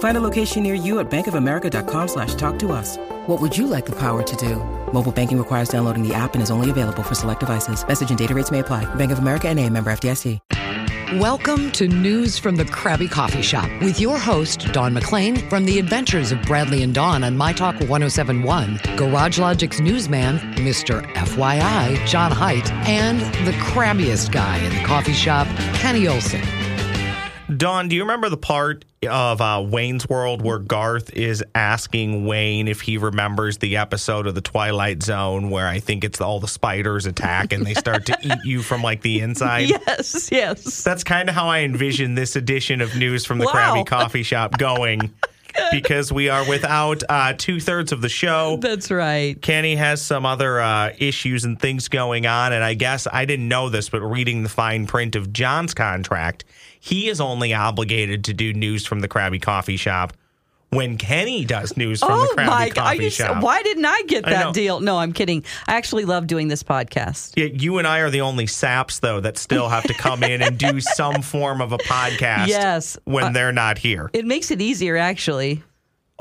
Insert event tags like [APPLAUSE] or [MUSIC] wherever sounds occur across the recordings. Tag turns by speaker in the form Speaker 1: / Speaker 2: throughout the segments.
Speaker 1: Find a location near you at bankofamerica.com slash talk to us. What would you like the power to do? Mobile banking requires downloading the app and is only available for select devices. Message and data rates may apply. Bank of America and a member FDIC.
Speaker 2: Welcome to News from the Krabby Coffee Shop with your host, Dawn McClain from the adventures of Bradley and Dawn on My Talk 1071, Garage Logic's newsman, Mr. FYI, John Height, and the crabbiest guy in the coffee shop, Kenny Olson.
Speaker 3: Dawn, do you remember the part of uh, Wayne's World where Garth is asking Wayne if he remembers the episode of the Twilight Zone where I think it's all the spiders attack and they start to [LAUGHS] eat you from like the inside?
Speaker 4: Yes, yes.
Speaker 3: That's kind of how I envision this edition of News from the
Speaker 4: Wow.
Speaker 3: Krabby Coffee Shop going [LAUGHS] because we are without uh, two thirds of the show.
Speaker 4: That's right.
Speaker 3: Kenny has some other uh, issues and things going on. And I guess I didn't know this, but reading the fine print of John's contract, he is only obligated to do news from the Krabby Coffee Shop when Kenny does news from
Speaker 4: oh
Speaker 3: the Krabby
Speaker 4: my!
Speaker 3: Coffee
Speaker 4: you?
Speaker 3: Shop.
Speaker 4: Why didn't I get
Speaker 3: I
Speaker 4: that deal? No, I'm kidding. I actually love doing this podcast.
Speaker 3: Yeah, you and I are the only saps, though, that still have to come in and do some form of a podcast [LAUGHS]
Speaker 4: Yes.
Speaker 3: when
Speaker 4: Uh,
Speaker 3: they're not here.
Speaker 4: It makes it easier, actually.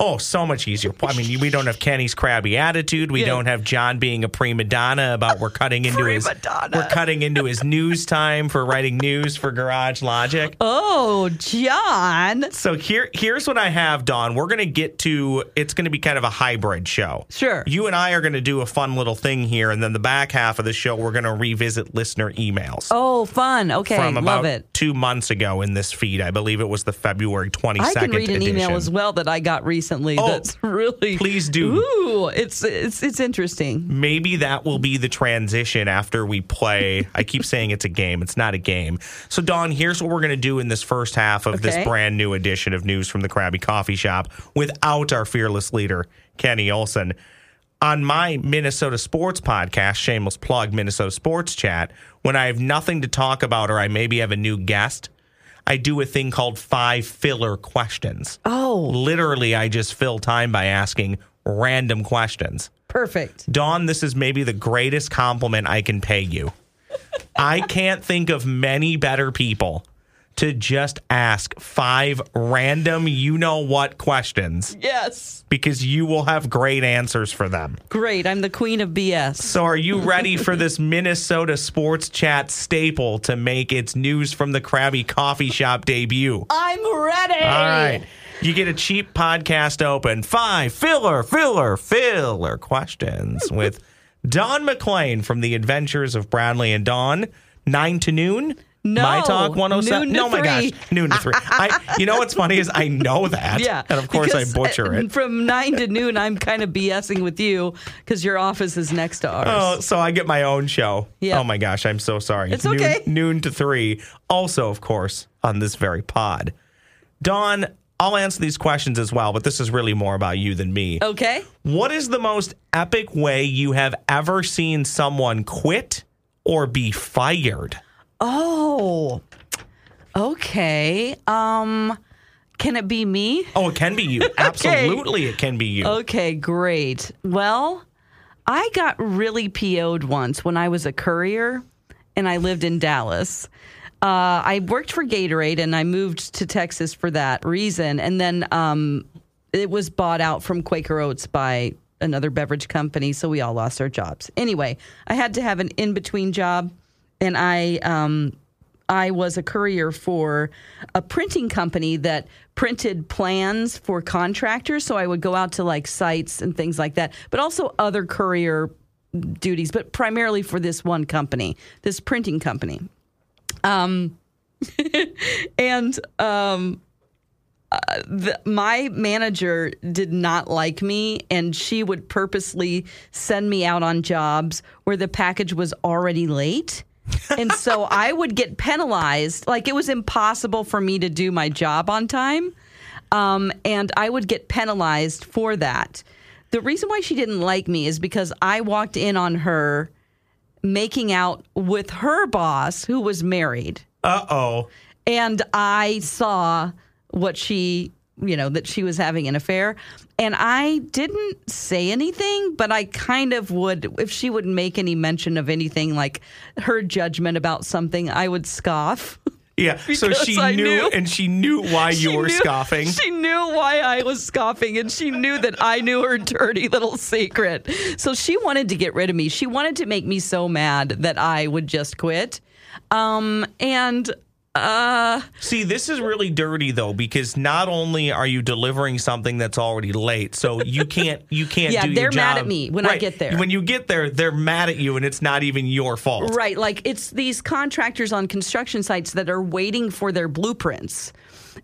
Speaker 3: Oh, so much easier. I mean, we don't have Kenny's crabby attitude. We
Speaker 4: Yeah.
Speaker 3: don't have John being a prima donna about we're cutting into his
Speaker 4: donna.
Speaker 3: we're cutting into his news time for writing news for Garage Logic.
Speaker 4: Oh, John.
Speaker 3: So here here's what I have, Dawn. We're gonna get to it's gonna be kind of a hybrid show.
Speaker 4: Sure.
Speaker 3: You and I are gonna do a fun little thing here, and then the back half of the show we're gonna revisit listener emails.
Speaker 4: Oh, fun. Okay,
Speaker 3: From about
Speaker 4: love it.
Speaker 3: two months ago in this feed. I believe it was the February 22nd
Speaker 4: I can read an
Speaker 3: edition.
Speaker 4: email as well that I got recently.
Speaker 3: Oh,
Speaker 4: that's [LAUGHS] really
Speaker 3: please do.
Speaker 4: Ooh, it's it's it's interesting.
Speaker 3: maybe that will be the transition after we play. I keep saying it's a game. It's not a game. So, Dawn, here's what we're going to do in this first half of this brand new edition of News from the Krabby Coffee Shop without our fearless leader, Kenny Olson. On my Minnesota sports podcast, shameless plug, Minnesota Sports Chat, when I have nothing to talk about or I maybe have a new guest, I do a thing called five filler questions.
Speaker 4: Oh,
Speaker 3: Literally, I just fill time by asking random questions.
Speaker 4: perfect.
Speaker 3: Dawn, this is maybe the greatest compliment I can pay you. I can't think of many better people to just ask five random, you know what questions
Speaker 4: Yes.
Speaker 3: because you will have great answers for them.
Speaker 4: Great. I'm the queen of BS.
Speaker 3: So, are you ready for this [LAUGHS] Minnesota Sports Chat staple to make its news from the Krabby Coffee Shop debut?
Speaker 4: I'm ready.
Speaker 3: All right. You get a cheap podcast open. Five filler, filler, filler questions with Dawn McClain from The Adventures of Bradley and Dawn, 9 to noon.
Speaker 4: No,
Speaker 3: My Talk 107.
Speaker 4: noon to
Speaker 3: no, my gosh. Noon to 3. I, you know what's funny is I know that.
Speaker 4: Yeah.
Speaker 3: And of course I butcher
Speaker 4: uh,
Speaker 3: it.
Speaker 4: From nine to noon, I'm kind of BSing with you because your office is next to ours.
Speaker 3: Oh, so I get my own show.
Speaker 4: Yeah.
Speaker 3: Oh my gosh, I'm so sorry.
Speaker 4: It's
Speaker 3: noon,
Speaker 4: okay.
Speaker 3: Noon to three. Also, of course, on this very pod. Dawn, I'll answer these questions as well, but this is really more about you than me.
Speaker 4: Okay.
Speaker 3: What is the most epic way you have ever seen someone quit or be fired?
Speaker 4: Oh. Okay. Um can it be me?
Speaker 3: Oh, it can be you. [LAUGHS] Absolutely, it can be you.
Speaker 4: Okay, great. Well, I got really PO'd once when I was a courier and I lived in Dallas. Uh, I worked for Gatorade and I moved to Texas for that reason. And then um, it was bought out from Quaker Oats by another beverage company. So we all lost our jobs. Anyway, I had to have an in between job and I. Um, I was a courier for a printing company that printed plans for contractors. So I would go out to like sites and things like that, but also other courier duties, but primarily for this one company, this printing company. Um, [LAUGHS] and um, uh, the, my manager did not like me, and she would purposely send me out on jobs where the package was already late. And so I would get penalized. Like it was impossible for me to do my job on time. Um, and I would get penalized for that. The reason why she didn't like me is because I walked in on her making out with her boss who was married.
Speaker 3: Uh oh.
Speaker 4: And I saw what she, you know, that she was having an affair. And I didn't say anything, but I kind of would, if she would make any mention of anything like her judgment about something, I would scoff.
Speaker 3: Yeah. [LAUGHS] So she knew,
Speaker 4: knew.
Speaker 3: and she knew why you were
Speaker 4: knew-
Speaker 3: scoffing.
Speaker 4: She knew why I was scoffing, and she knew that I knew her dirty little secret. So she wanted to get rid of me. She wanted to make me so mad that I would just quit. Um, and uh,
Speaker 3: See, this is really dirty though because not only are you delivering something that's already late, so you can't you can't
Speaker 4: Yeah,
Speaker 3: do
Speaker 4: they're
Speaker 3: your
Speaker 4: mad
Speaker 3: job.
Speaker 4: at me when I get there.
Speaker 3: When you get there, they're mad at you, and it's not even your fault.
Speaker 4: Right. Like it's these contractors on construction sites that are waiting for their blueprints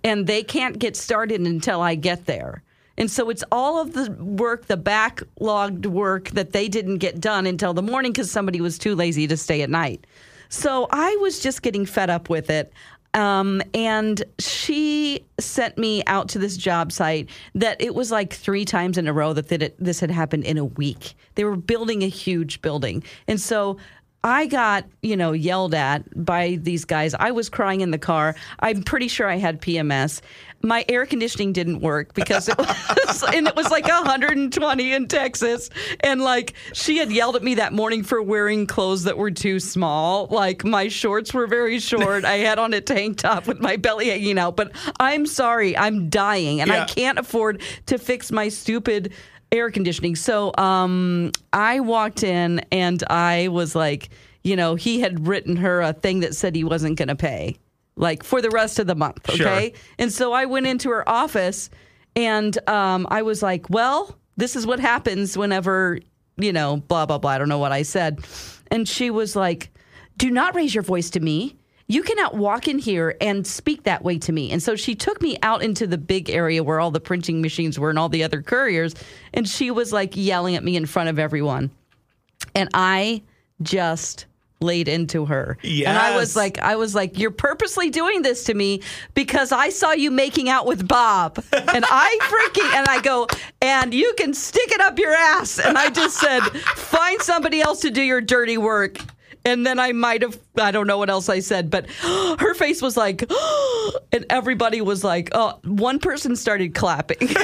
Speaker 4: and they can't get started until I get there. And so it's all of the work, the backlogged work that they didn't get done until the morning because somebody was too lazy to stay at night. So I was just getting fed up with it. Um, and she sent me out to this job site that it was like three times in a row that this had happened in a week. They were building a huge building. And so I got, you know, yelled at by these guys. I was crying in the car. I'm pretty sure I had PMS. My air conditioning didn't work because it was, [LAUGHS] and it was like 120 in Texas. And like she had yelled at me that morning for wearing clothes that were too small. Like my shorts were very short. I had on a tank top with my belly hanging out. But I'm sorry, I'm dying and
Speaker 3: Yeah.
Speaker 4: I can't afford to fix my stupid air conditioning. So um, I walked in and I was like, you know, he had written her a thing that said he wasn't going to pay, like for the rest of the month.
Speaker 3: Sure.
Speaker 4: Okay. And so I went into her office and um, I was like, well, this is what happens whenever, you know, blah, blah, blah. I don't know what I said. And she was like, do not raise your voice to me. You cannot walk in here and speak that way to me. And so she took me out into the big area where all the printing machines were and all the other couriers. And she was like yelling at me in front of everyone. And I just laid into her. And I was like, I was like, you're purposely doing this to me because I saw you making out with Bob. And I [LAUGHS] freaking, and I go, and you can stick it up your ass. And I just said, find somebody else to do your dirty work. And then I might have, I don't know what else I said, but [GASPS] her face was like, [GASPS] and everybody was like, oh, one person started clapping. [LAUGHS]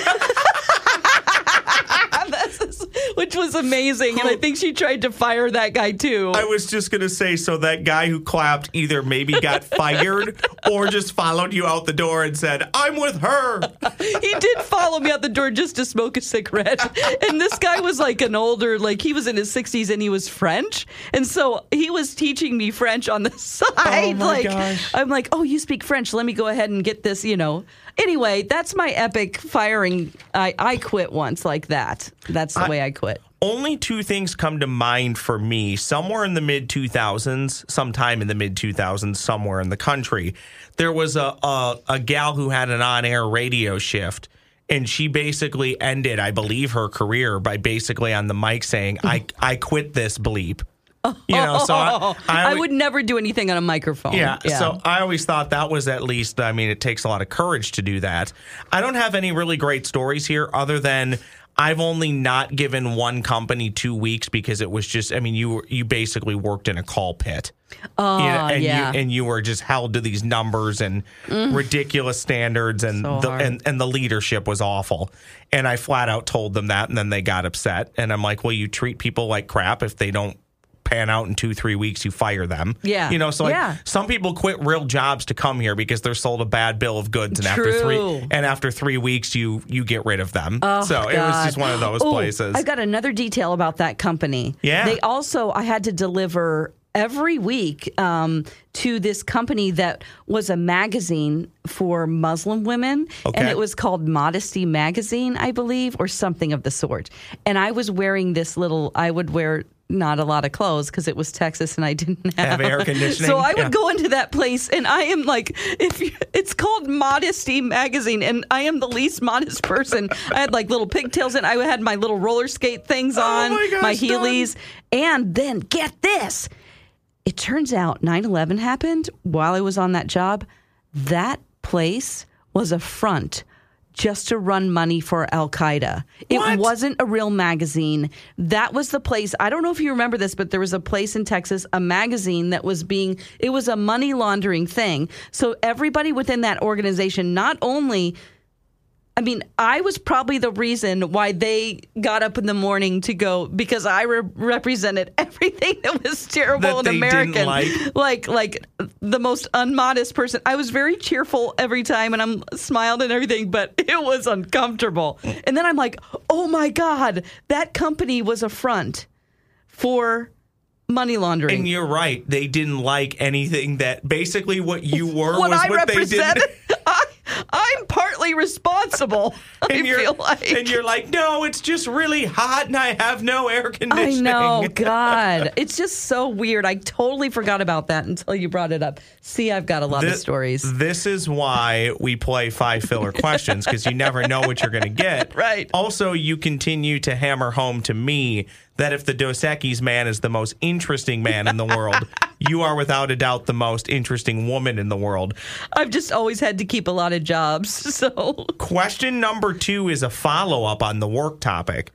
Speaker 4: Which was amazing. And I think she tried to fire that guy too.
Speaker 3: I was just gonna say, so that guy who clapped either maybe got [LAUGHS] fired or just followed you out the door and said, "I'm with her." [LAUGHS]
Speaker 4: he did follow me out the door just to smoke a cigarette. [LAUGHS] And this guy was like an older, like he was in his 60s and he was French. And so he was teaching me French on the side.
Speaker 3: Oh
Speaker 4: like
Speaker 3: gosh.
Speaker 4: I'm like, "Oh, you speak French. Let me go ahead and get this, you know." Anyway, that's my epic firing. I I quit once like that. That's the way I quit.
Speaker 3: Only two things come to mind for me. Somewhere in the mid 2000s, sometime in the mid 2000s, somewhere in the country, there was a, a a gal who had an on air radio shift. And she basically ended, I believe, her career by basically on the mic saying, "I I quit this bleep." You know, so I, [LAUGHS]
Speaker 4: I,
Speaker 3: always-
Speaker 4: would never do anything on a microphone.
Speaker 3: yeah, So I always thought that was at least, I mean, it takes a lot of courage to do that. I don't have any really great stories here other than I've only not given one company two weeks because it was just, I mean, you were- you basically worked in a call pit. Oh, and
Speaker 4: yeah.
Speaker 3: You, and you were just held to these numbers and mm. ridiculous standards, and
Speaker 4: So
Speaker 3: the and, and the leadership was awful. And I flat out told them that, and then they got upset. And I'm like, well, you treat people like crap if they don't pan out in two three weeks you fire them
Speaker 4: Yeah.
Speaker 3: you know so like
Speaker 4: Yeah.
Speaker 3: some people quit real jobs to come here because they're sold a bad bill of goods and after three and after three weeks you you get rid of them so it was just one of those
Speaker 4: Oh,
Speaker 3: places
Speaker 4: I got another detail about that company.
Speaker 3: Yeah.
Speaker 4: They also, I had to deliver every week um, to this company that was a magazine for Muslim women. And it was called Modesty Magazine, I believe, or something of the sort. And I was wearing this little, I would wear not a lot of clothes because it was Texas and I didn't have,
Speaker 3: Have air conditioning?
Speaker 4: So I would
Speaker 3: Yeah.
Speaker 4: go into that place and I am like, if you, it's called Modesty Magazine, and I am the least modest person. I had like little pigtails and I had my little roller skate things oh on,
Speaker 3: Oh my gosh, Dawn.
Speaker 4: Heelys, and then get this. It turns out 9 11 happened while I was on that job. That place was a front just to run money for Al Qaeda. It wasn't a real magazine. That was the place. I don't know if you remember this, but there was a place in Texas, a magazine that was being, it was a money laundering thing. So everybody within that organization not only I mean, I was probably the reason why they got up in the morning to go because I re- represented [LAUGHS] everything that was terrible
Speaker 3: That they didn't
Speaker 4: American.
Speaker 3: like?
Speaker 4: like, like the most unmodest person. I was very cheerful every time, and I'm smiled and everything, but [LAUGHS] it was uncomfortable. And then I'm like, oh my god, that company was a front for money laundering.
Speaker 3: And you're right. They didn't like anything that basically what you [LAUGHS] were
Speaker 4: what
Speaker 3: was
Speaker 4: I
Speaker 3: what they
Speaker 4: represented,
Speaker 3: did.
Speaker 4: I, I'm partly responsible. [LAUGHS] I
Speaker 3: And you're,
Speaker 4: feel like.
Speaker 3: and you're like, no, it's just really hot and I have no air conditioning.
Speaker 4: I know, [LAUGHS] God. It's just so weird. I totally forgot about that until you brought it up. See, I've got a lot of stories.
Speaker 3: This is why we play five filler questions because you never know what you're going to get. [LAUGHS]
Speaker 4: Right.
Speaker 3: Also, you continue to hammer home to me that if the Dos Equis man is the most interesting man in the world, [LAUGHS] you are without a doubt the most interesting woman in the world.
Speaker 4: I've just always had to keep a lot of jobs. [LAUGHS] So,
Speaker 3: Question number two is a follow up on the work topic.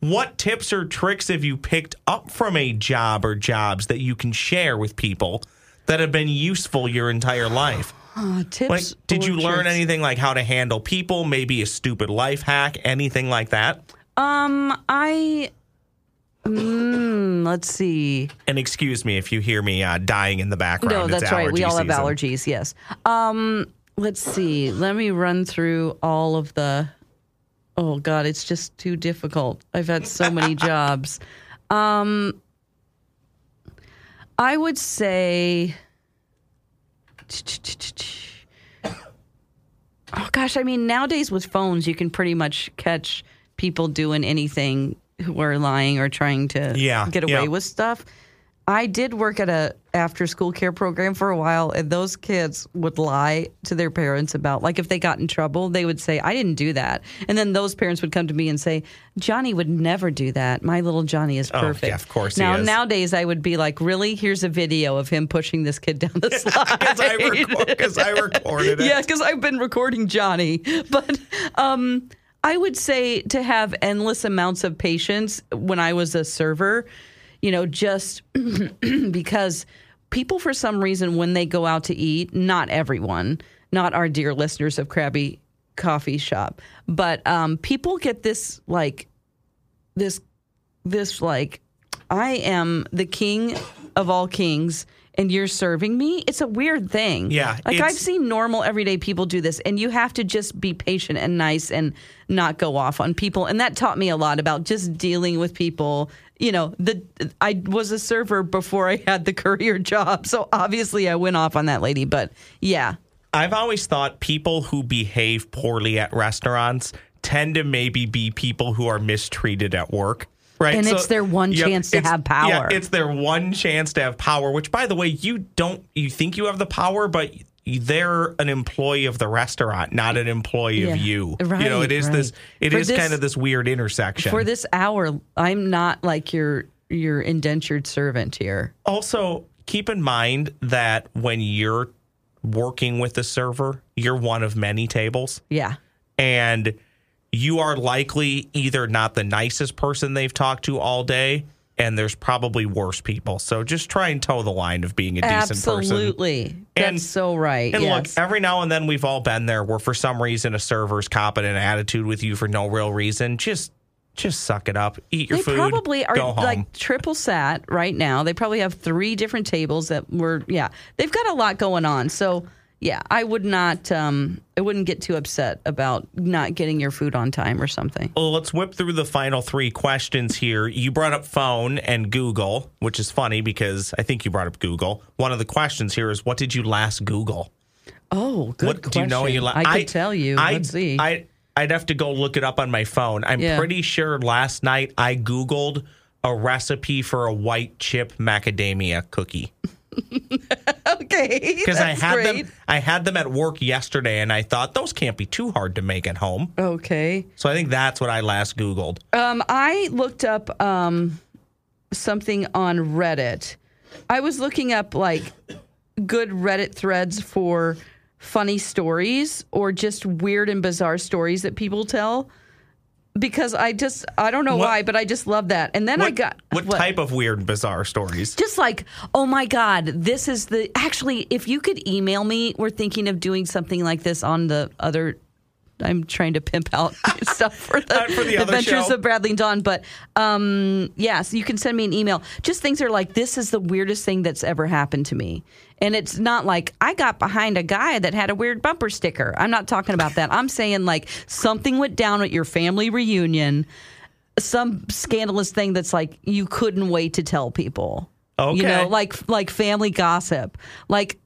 Speaker 3: What tips or tricks have you picked up from a job or jobs that you can share with people that have been useful your entire life? [GASPS]
Speaker 4: tips.
Speaker 3: Like, did you learn
Speaker 4: tricks?
Speaker 3: anything like how to handle people, maybe a stupid life hack, anything like that?
Speaker 4: Um, I. Mm, let's see.
Speaker 3: And excuse me if you hear me uh, dying in the background.
Speaker 4: No, that's right. We all have
Speaker 3: season.
Speaker 4: allergies. Yes. Um, let's see. Let me run through all of the. Oh God, it's just too difficult. I've had so many [LAUGHS] jobs. Um, I would say. Oh gosh, I mean nowadays with phones, you can pretty much catch people doing anything who are lying or trying to
Speaker 3: Yeah,
Speaker 4: get away
Speaker 3: yeah.
Speaker 4: with stuff. I did work at a after school care program for a while, and those kids would lie to their parents about like if they got in trouble, they would say, "I didn't do that," and then those parents would come to me and say, "Johnny would never do that. My little Johnny is
Speaker 3: Oh,
Speaker 4: perfect."
Speaker 3: yeah, of course he
Speaker 4: Now nowadays, I would be like, "Really? Here's a video of him pushing this kid down the [LAUGHS] slide."
Speaker 3: Because I, record, I recorded [LAUGHS] it.
Speaker 4: Yeah, because I've been recording Johnny. [LAUGHS] But um, I would say to have endless amounts of patience when I was a server, you know, just [CLEARS THROAT] because people, for some reason, when they go out to eat, not everyone, not our dear listeners of Krabby Coffee Shop, but um, people get this like, this, this like, I am the king of all kings. And you're serving me? It's a weird thing.
Speaker 3: Yeah,
Speaker 4: Like I've seen normal everyday people do this, and you have to just be patient and nice and not go off on people. And that taught me a lot about just dealing with people. You know, the I was a server before I had the [LAUGHS] career job, so obviously I went off on that lady. But yeah,
Speaker 3: I've always thought people who behave poorly at restaurants tend to maybe be people who are mistreated at work. Right.
Speaker 4: And it's their one chance to have power.
Speaker 3: Yeah, it's their one chance to have power, which by the way, you don't you think you have the power, but they're an employee of the restaurant, not an employee
Speaker 4: Yeah.
Speaker 3: of you. you know,
Speaker 4: Right,
Speaker 3: it is this
Speaker 4: right.
Speaker 3: it
Speaker 4: For
Speaker 3: is
Speaker 4: this-
Speaker 3: kind of this weird intersection.
Speaker 4: for this hour, I'm not like your your indentured servant here.
Speaker 3: Also, keep in mind that when you're working with a server, you're one of many tables.
Speaker 4: Yeah.
Speaker 3: and you are likely either not the nicest person they've talked to all day and there's probably worse people. So just try and toe the line of being a decent person.
Speaker 4: Absolutely. That's
Speaker 3: And-
Speaker 4: so right.
Speaker 3: And
Speaker 4: yes.
Speaker 3: look, every now and then we've all been there where for some reason a server's copping an attitude with you for no real reason. Just just suck it up. Eat your
Speaker 4: they
Speaker 3: food.
Speaker 4: probably are like triple sat right now. They probably have three different tables that were yeah. They've got a lot going on. So yeah, I would not um I wouldn't get too upset about not getting your food on time or something.
Speaker 3: Well, let's whip through the final three questions here. You brought up phone and Google, which is funny because I think you brought up Google. One of the questions here is what did you last Google?
Speaker 4: Oh, good
Speaker 3: what
Speaker 4: question.
Speaker 3: do you know? You la-
Speaker 4: I could tell you.
Speaker 3: I,
Speaker 4: Let's see.
Speaker 3: I I'd have to go look it up on my phone. I'm
Speaker 4: Yeah.
Speaker 3: pretty sure last night I googled a recipe for a white chip macadamia cookie. [LAUGHS] [LAUGHS]
Speaker 4: Okay.
Speaker 3: Because I had
Speaker 4: great.
Speaker 3: them I had them at work yesterday and I thought those can't be too hard to make at home.
Speaker 4: Okay.
Speaker 3: So I think that's what I last Googled.
Speaker 4: Um, I looked up um, something on Reddit. I was looking up like good Reddit threads for funny stories or just weird and bizarre stories that people tell. Because I just I don't know
Speaker 3: What-
Speaker 4: why, but I just love that. And then I
Speaker 3: What,
Speaker 4: got
Speaker 3: what, type of weird bizarre stories?
Speaker 4: just like, oh my God, this is the. Actually, if you could email me, we're thinking of doing something like this on the other. I'm trying to pimp out [LAUGHS] [LAUGHS] stuff for the,
Speaker 3: for the
Speaker 4: Adventures
Speaker 3: show.
Speaker 4: of Bradley and Dawn. But um, yes, you can send me an email. Just things are like, this is the weirdest thing that's ever happened to me. And it's not like I got behind a guy that had a weird bumper sticker. I'm not talking about that. I'm saying like something went down at your family reunion some scandalous thing that's like you couldn't wait to tell people.
Speaker 3: Okay.
Speaker 4: You know, like like family gossip. Like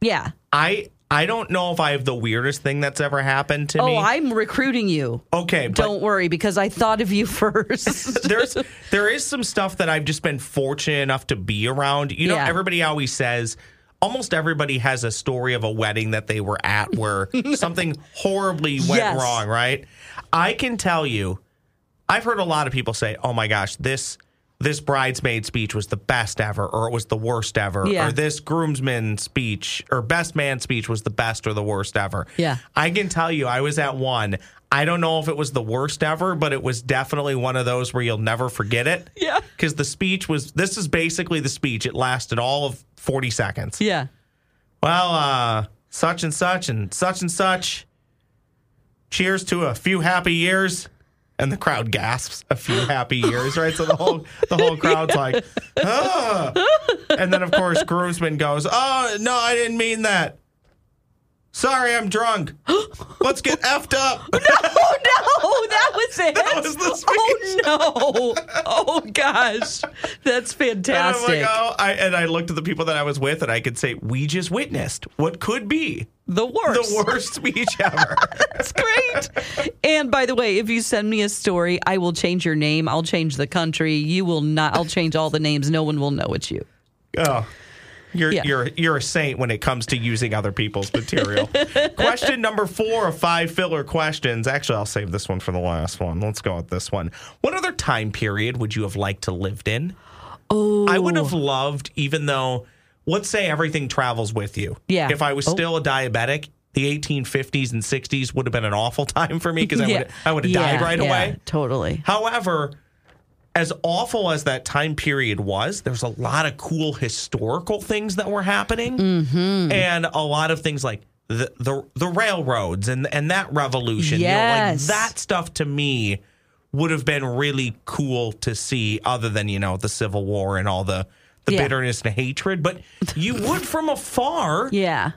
Speaker 4: yeah.
Speaker 3: I I don't know if I have the weirdest thing that's ever happened to
Speaker 4: Oh,
Speaker 3: me.
Speaker 4: Oh, I'm recruiting you.
Speaker 3: okay, but
Speaker 4: Don't worry because I thought of you [LAUGHS] first. [LAUGHS]
Speaker 3: there's there is some stuff that I've just been fortunate enough to be around. You know,
Speaker 4: Yeah.
Speaker 3: everybody always says almost everybody has a story of a wedding that they were at where [LAUGHS] something horribly went
Speaker 4: Yes.
Speaker 3: wrong, right? I can tell you I've heard a lot of people say, "Oh my gosh, this this bridesmaid speech was the best ever or it was the worst ever
Speaker 4: Yeah.
Speaker 3: or this groomsman speech or best man speech was the best or the worst ever."
Speaker 4: Yeah.
Speaker 3: I can tell you I was at one. I don't know if it was the worst ever, but it was definitely one of those where you'll never forget it.
Speaker 4: Yeah.
Speaker 3: Because the speech was this is basically the speech. It lasted all of 40 seconds.
Speaker 4: yeah.
Speaker 3: Well, uh, such and such and such and such. Cheers to a few happy years. And the crowd gasps a few happy years, right? So the whole the whole crowd's like, ah. And then of course groomsman goes, Oh no, I didn't mean that. Sorry, I'm drunk. [GASPS] Let's get effed up. [LAUGHS]
Speaker 4: Oh no, that was it. [LAUGHS]
Speaker 3: That was the speech.
Speaker 4: Oh no. Oh gosh. That's
Speaker 3: And I'm like,
Speaker 4: fantastic.
Speaker 3: oh, I, and I looked at the people that I was with, and I could say, we just witnessed what could be
Speaker 4: the worst.
Speaker 3: the worst [LAUGHS] speech ever.
Speaker 4: That's great. And by the way, if you send me a story, I will change your name. I'll change the country. You will not. I'll change all the names. No one will know it's you.
Speaker 3: oh, you're
Speaker 4: Yeah.
Speaker 3: you're you're a saint when it comes to using other people's material. [LAUGHS] Question number four of five filler questions. Actually, I'll save this one for the last one. Let's go with this one. What other time period would you have liked to lived in?
Speaker 4: Oh,
Speaker 3: I would have oh. loved, even though, let's say everything travels with you.
Speaker 4: Yeah.
Speaker 3: If I was
Speaker 4: Oh.
Speaker 3: still a diabetic, the 1850s and 60s would have been an awful [LAUGHS] time for me because I
Speaker 4: Yeah.
Speaker 3: would I would have
Speaker 4: Yeah,
Speaker 3: died right
Speaker 4: yeah,
Speaker 3: away.
Speaker 4: Totally.
Speaker 3: However, as awful as that time period was, there's a lot of cool historical things that were happening,
Speaker 4: Mm-hmm.
Speaker 3: and a lot of things like the the, the railroads and and that revolution.
Speaker 4: Yes.
Speaker 3: You know, like that stuff to me would have been really cool to see. Other than you know the Civil War and all the the
Speaker 4: Yeah.
Speaker 3: bitterness and hatred, but you [LAUGHS] would from afar.
Speaker 4: Yeah.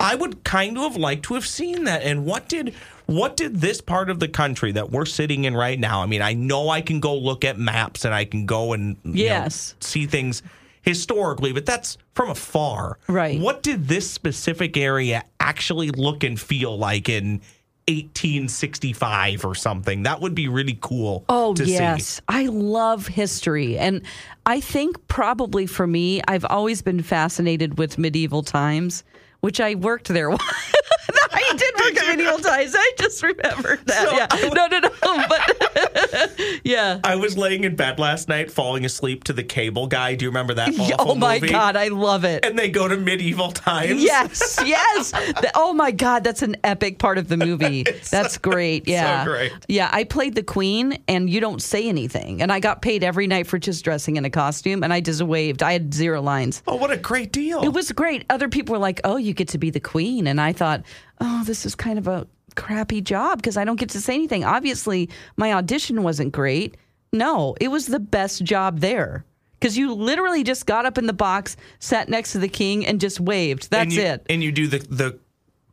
Speaker 3: I would kind of like to have seen that. And what did what did this part of the country that we're sitting in right now? I mean, I know I can go look at maps and I can go and you know,
Speaker 4: Yes.
Speaker 3: see things historically, but that's from afar.
Speaker 4: Right.
Speaker 3: What did this specific area actually look and feel like in 1865 or something? That would be really cool
Speaker 4: Oh,
Speaker 3: to
Speaker 4: yes.
Speaker 3: see.
Speaker 4: I love history. And I think probably for me, I've always been fascinated with medieval times, which I worked there. [LAUGHS] I did work at medieval times. I just remembered that.
Speaker 3: So
Speaker 4: yeah.
Speaker 3: I
Speaker 4: no, no, no. [LAUGHS] But [LAUGHS] yeah.
Speaker 3: I was laying in bed last night falling asleep to the cable guy. Do you remember that [LAUGHS] awful
Speaker 4: oh my
Speaker 3: movie?
Speaker 4: God. I love it.
Speaker 3: And they go to medieval times.
Speaker 4: Yes, yes. The- oh my God, that's an epic part of the movie. that's great. Yeah, So
Speaker 3: great.
Speaker 4: Yeah, I played the queen, and you don't say anything, and I got paid every night for just dressing in a costume, and I just waved. I had zero lines.
Speaker 3: Oh, what a great deal.
Speaker 4: It was great. Other people were like, "Oh, you get to be the queen," and I thought, "Oh, this is kind of a crappy job because I don't get to say anything." Obviously, my audition wasn't great. No, it was the best job there. Because you literally just got up in the box, sat next to the king, and just waved. That's
Speaker 3: and you,
Speaker 4: it.
Speaker 3: And you do the the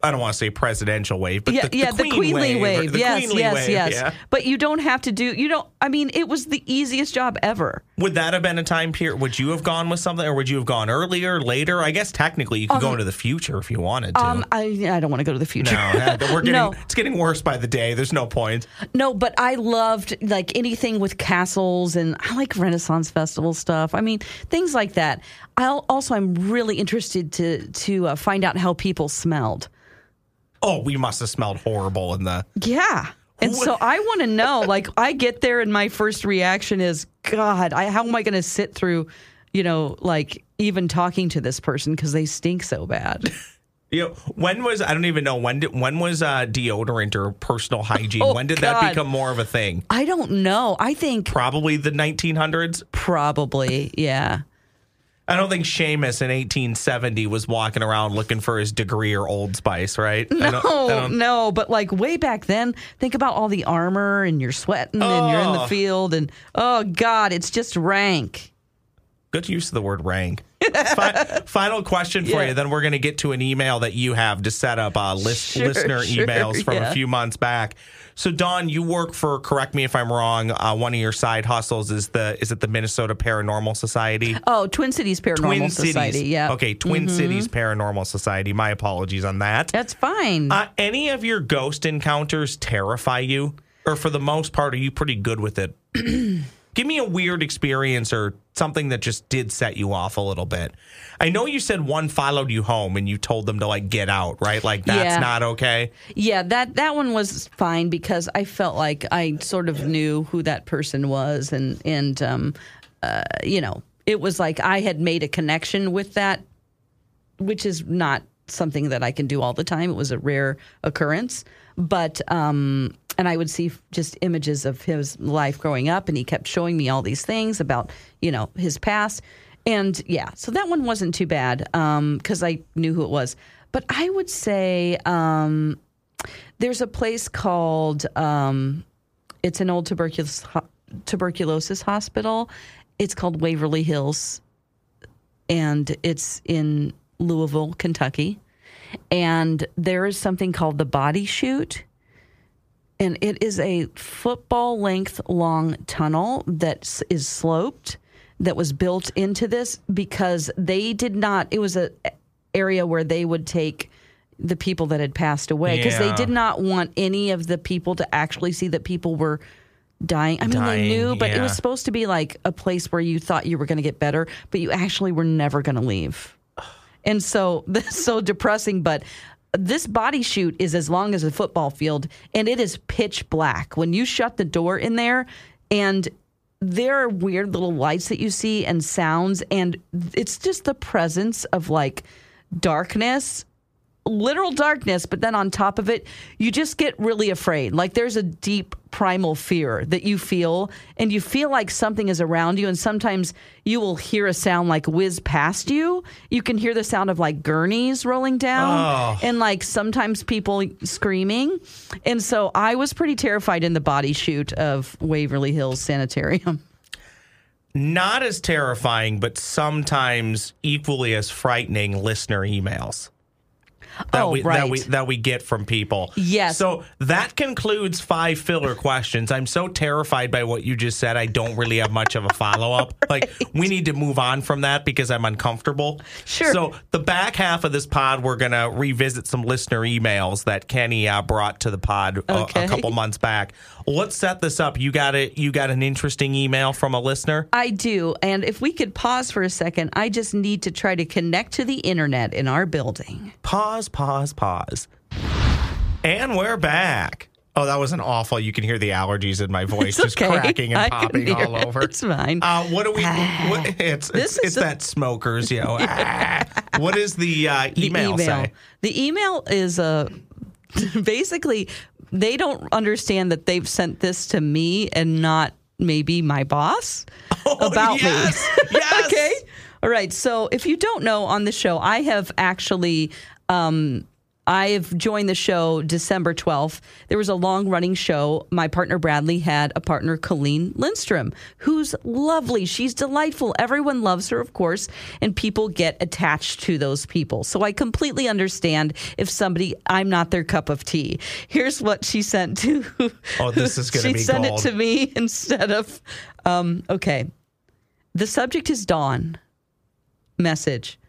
Speaker 3: I don't want to say presidential wave, but
Speaker 4: yeah,
Speaker 3: the,
Speaker 4: yeah,
Speaker 3: the,
Speaker 4: the queenly wave.
Speaker 3: the
Speaker 4: yes,
Speaker 3: queenly
Speaker 4: yes,
Speaker 3: wave,
Speaker 4: yes.
Speaker 3: yeah.
Speaker 4: But you don't have to do. You don't. I mean, it was the easiest job ever.
Speaker 3: Would that have been a time period? Would you have gone with something, or would you have gone earlier, later? I guess technically you could go into the future if you wanted to.
Speaker 4: Um, I I don't want to go to the future.
Speaker 3: no, we're [LAUGHS] getting
Speaker 4: No.
Speaker 3: it's getting worse by the day. There's no point.
Speaker 4: No, but I loved like anything with castles and I like Renaissance festival stuff. I mean, things like that. I also I'm really interested to to uh, find out how people smelled.
Speaker 3: Oh, we must have smelled horrible in the.
Speaker 4: Yeah. And so I want to know like I get there and my first reaction is god, I how am I going to sit through, you know, like even talking to this person cuz they stink so bad. [LAUGHS]
Speaker 3: You know, when was I don't even know when did when was uh, deodorant or personal hygiene?
Speaker 4: Oh,
Speaker 3: when did
Speaker 4: God.
Speaker 3: that become more of a thing?
Speaker 4: I don't know. I think
Speaker 3: Probably the 1900s.
Speaker 4: probably, yeah.
Speaker 3: I don't think Seamus in 1870 was walking around looking for his degree or Old Spice, right? I don't- I
Speaker 4: No,
Speaker 3: don't-
Speaker 4: no, but like way back then, think about all the armor and you're sweating and you're in the
Speaker 3: Oh.
Speaker 4: field and oh god, it's just rank.
Speaker 3: Good use of the word rank. Fi- [LAUGHS] final question for
Speaker 4: Yeah.
Speaker 3: you. Then we're going to get to an email that you have to set up uh, list,
Speaker 4: Sure,
Speaker 3: listener
Speaker 4: sure,
Speaker 3: emails from
Speaker 4: yeah.
Speaker 3: a few months back. So, Dawn, you work for. Correct me if I'm wrong. Uh, one of your side hustles is the is it the Minnesota Paranormal Society?
Speaker 4: Oh, Twin Cities Paranormal
Speaker 3: Twin
Speaker 4: Society.
Speaker 3: Cities.
Speaker 4: Yeah.
Speaker 3: Okay, Twin Cities Paranormal Society. My apologies on that.
Speaker 4: That's fine.
Speaker 3: Uh, any of your ghost encounters terrify you, or for the most part, are you pretty good with it? [CLEARS THROAT] Give me a weird experience or something that just did set you off a little bit. I know you said one followed you home and you told them to like get out, right? Like that's
Speaker 4: Yeah.
Speaker 3: not okay.
Speaker 4: yeah, that that one was fine because I felt like I sort of knew who that person was and and um uh you know, it was like I had made a connection with that which is not something that I can do all the time. It was a rare occurrence, but um, and I would see just images of his life growing up, and he kept showing me all these things about you know his past, and yeah, so that one wasn't too bad because I knew who it was. But I would say um, there's a place called um, it's an old tuberculosis tuberculosis hospital. It's called Waverly Hills and it's in Louisville, Kentucky. And there is something called the body chute. And it is a football length long tunnel that is sloped that was built into this because they did not, it was a area where they would take the people that had passed away because
Speaker 3: Yeah.
Speaker 4: they did not want any of the people to actually see that people were dying. I mean,
Speaker 3: Dying,
Speaker 4: they knew, but it was supposed to be like a place where you thought you were going to get better, but you actually were never going to leave. And so that's [LAUGHS] so depressing. But this body chute is as long as a football field and it is pitch black. When you shut the door in there, and there are weird little lights that you see and sounds, and it's just the presence of like darkness literal darkness, but then on top of it, you just get really afraid. Like there's a deep primal fear that you feel, and you feel like something is around you. And sometimes you will hear a sound like whiz past you. You can hear the sound of like gurneys rolling down, oh. and like sometimes people screaming. And so I was pretty terrified in the body chute of Waverly Hills Sanitarium.
Speaker 3: Not as terrifying, but sometimes equally as frightening listener emails. That
Speaker 4: Oh,
Speaker 3: we, That
Speaker 4: right.
Speaker 3: we that we get from people.
Speaker 4: Yes.
Speaker 3: So that concludes five filler questions. I'm so terrified by what you just said. I don't really have much of a follow up. [LAUGHS] Like we need to move on from that because I'm uncomfortable.
Speaker 4: Sure.
Speaker 3: So the back half of this pod, we're gonna revisit some listener emails that Kenny uh, brought to the pod a, a couple months back. Let's set this up. You got it. You got an interesting email from a listener.
Speaker 4: I do. And if we could pause for a second, I just need to try to connect to the internet in our building.
Speaker 3: Pause, pause, pause. And we're back. Oh, that was an awful. You can hear the allergies in my voice
Speaker 4: It's
Speaker 3: just
Speaker 4: okay.
Speaker 3: cracking
Speaker 4: I
Speaker 3: and
Speaker 4: can
Speaker 3: popping all
Speaker 4: it.
Speaker 3: over.
Speaker 4: It's fine.
Speaker 3: Uh, what do we? What, [SIGHS] it's
Speaker 4: This
Speaker 3: it's,
Speaker 4: is
Speaker 3: it's
Speaker 4: a-
Speaker 3: that smokers, you [LAUGHS] know. What is the, uh,
Speaker 4: The
Speaker 3: email, say?
Speaker 4: The email is uh, [LAUGHS] basically they don't understand that they've sent this to me and not maybe my boss [LAUGHS] about
Speaker 3: Oh, yes,
Speaker 4: me. [LAUGHS]
Speaker 3: yes.
Speaker 4: okay. All right. So if you don't know on the show, I have actually um, I've joined the show December 12th. There was a long running show. My partner Bradley had a partner, Colleen Lindstrom, who's lovely. She's delightful. Everyone loves her, of course, and people get attached to those people. So I completely understand if somebody, I'm not their cup of tea. Here's what she sent to.
Speaker 3: Oh, this is [LAUGHS] gonna be she
Speaker 4: sent
Speaker 3: gold.
Speaker 4: it to me [LAUGHS] instead of, um, okay. The subject is Dawn. Message.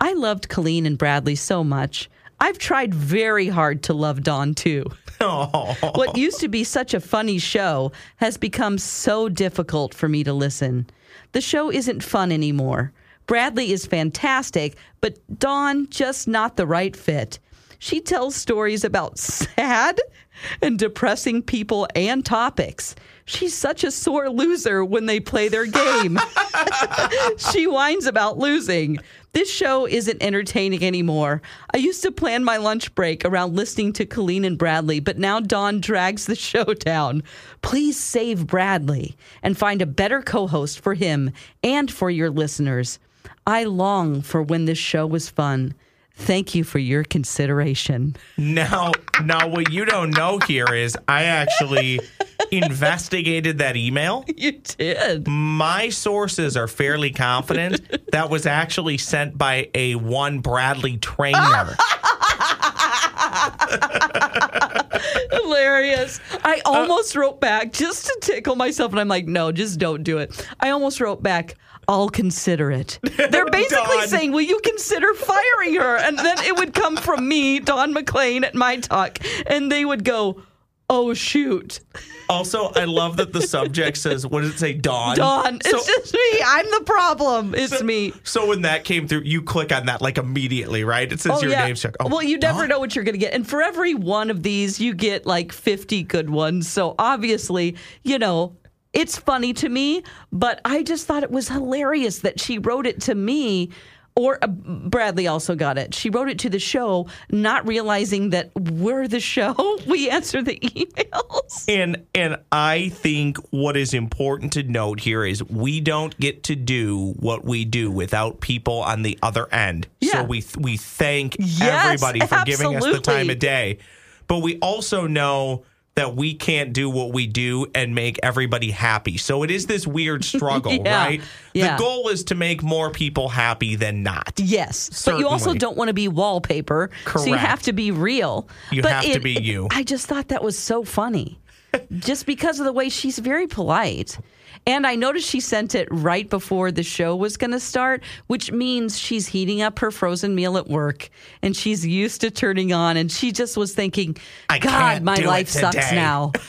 Speaker 4: I loved Colleen and Bradley so much. I've tried very hard to love Dawn too. [LAUGHS] What used to be such a funny show has become so difficult for me to listen. The show isn't fun anymore. Bradley is fantastic, but Dawn just not the right fit. She tells stories about [LAUGHS] sad and depressing people and topics. She's such a sore loser when they play their game. [LAUGHS] she whines about losing. This show isn't entertaining anymore. I used to plan my lunch break around listening to Colleen and Bradley, but now Dawn drags the [LAUGHS] show down. Please save Bradley and find a better co host for him and for your listeners. I long for when this show was fun. Thank you for your consideration.
Speaker 3: now, now, what you don't know here is I actually [LAUGHS] investigated that email.
Speaker 4: You did.
Speaker 3: My sources are fairly confident that was actually sent by a one Bradley Traynor. [LAUGHS]
Speaker 4: Hilarious. I almost wrote back just to tickle myself, and I'm like, no, just don't do it. I almost wrote back, I'll consider it. They're [LAUGHS] basically saying, will you consider firing her? And then it would come from me, Dawn McClain at My Talk, and they would go, oh, shoot.
Speaker 3: also, I love that the subject says, what does it say, Dawn?
Speaker 4: Don,
Speaker 3: So-
Speaker 4: it's just me. I'm the problem. It's me.
Speaker 3: So when that came through, you click on that like immediately, right? It says oh, your name's check. Oh,
Speaker 4: well, you never
Speaker 3: Dawn.
Speaker 4: know what you're going to get. And for every one of these, you get like 50 good ones. So obviously, you know, it's funny to me, but I just thought it was hilarious that she wrote it to me. Or uh, Bradley also got it. She wrote it to the show, not realizing that we're the show. [LAUGHS] We answer the emails.
Speaker 3: And and I think what is important to note here is we don't get to do what we do without people on the other end.
Speaker 4: Yeah.
Speaker 3: So we we thank
Speaker 4: Yes,
Speaker 3: everybody for giving us the time of day. But we also know that we can't do what we do and make everybody happy. So it is this weird [LAUGHS] struggle,
Speaker 4: Yeah,
Speaker 3: right?
Speaker 4: yeah.
Speaker 3: The goal is to make more people happy than not.
Speaker 4: Yes, but you also don't want to be wallpaper. Correct. So you have to be real.
Speaker 3: You
Speaker 4: But
Speaker 3: have to be you.
Speaker 4: I just thought that was so funny, [LAUGHS] just because of the way she's very polite. And I noticed she sent it right before the show was going to start, which means she's heating up her frozen meal at work and she's used to turning on. And she just was thinking, God, my life sucks now. [LAUGHS]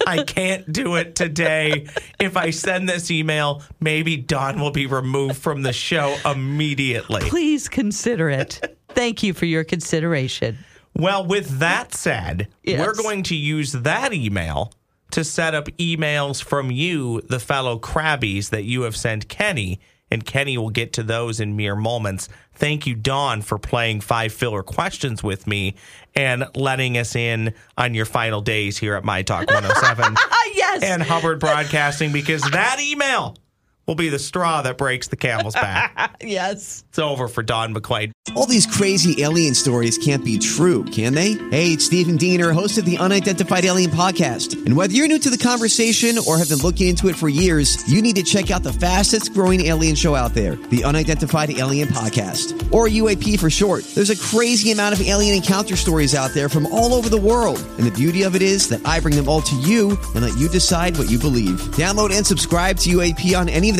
Speaker 4: [LAUGHS]
Speaker 3: I can't do it today. If I send this email, maybe Dawn will be removed from the show immediately.
Speaker 4: Please consider it. Thank you for your consideration.
Speaker 3: Well, with that said,
Speaker 4: Yes.
Speaker 3: we're going to use that email to set up emails from you, the fellow Krabbies, that you have sent Kenny, and Kenny will get to those in mere moments. Thank you, Dawn, for playing five filler questions with me and letting us in on your final days here at My Talk 107 [LAUGHS]
Speaker 4: yes.
Speaker 3: and Hubbard Broadcasting because that email will be the straw that breaks the camel's back. [LAUGHS]
Speaker 4: yes.
Speaker 3: it's over for Dawn McClain.
Speaker 5: All these crazy alien stories can't be true, can they? Hey, it's Stephen Diener, host of the Unidentified Alien Podcast. And whether you're new to the conversation or have been looking into it for years, you need to check out the fastest growing alien show out there, the Unidentified Alien Podcast, or UAP for short. There's a crazy amount of alien encounter stories out there from all over the world. And the beauty of it is that I bring them all to you and let you decide what you believe. Download and subscribe to UAP on any of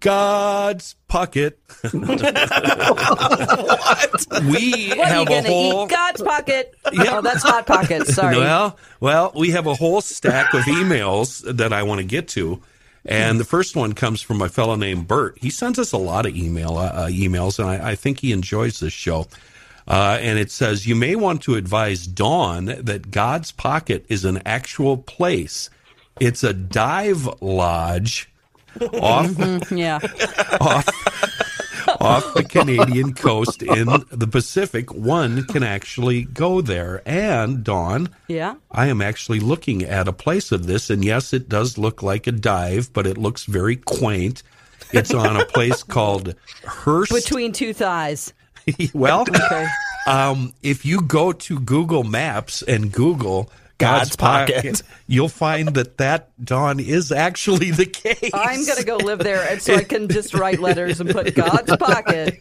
Speaker 6: God's Pocket. what? We
Speaker 4: What are you
Speaker 6: have a whole.
Speaker 4: eat? God's pocket.
Speaker 6: Yeah.
Speaker 4: Oh, that's Hot Pocket. Sorry.
Speaker 6: Well, well, we have a whole stack of emails that I want to get to, and the first one comes from a fellow named Bert. He sends us a lot of email uh, uh, emails, and I, I think he enjoys this show. Uh, and it says, You may want to advise Dawn that God's Pocket is an actual place. It's a dive lodge off,
Speaker 4: yeah. [LAUGHS]
Speaker 6: off, off the Canadian coast in the Pacific. One can actually go there. And, Dawn,
Speaker 4: Yeah.
Speaker 6: I am actually looking at a place of this, and yes, it does look like a dive, but it looks very quaint. It's on a place [LAUGHS] called Hurst.
Speaker 4: Between two thighs. [LAUGHS]
Speaker 6: well,
Speaker 4: Okay.
Speaker 6: um, if you go to Google Maps and Google
Speaker 3: God's
Speaker 6: God's,
Speaker 3: Pocket.
Speaker 6: Pocket, [LAUGHS] you'll find that that Dawn is actually the case.
Speaker 4: I'm going to go live there and so I can [LAUGHS] just write letters and put God's pocket,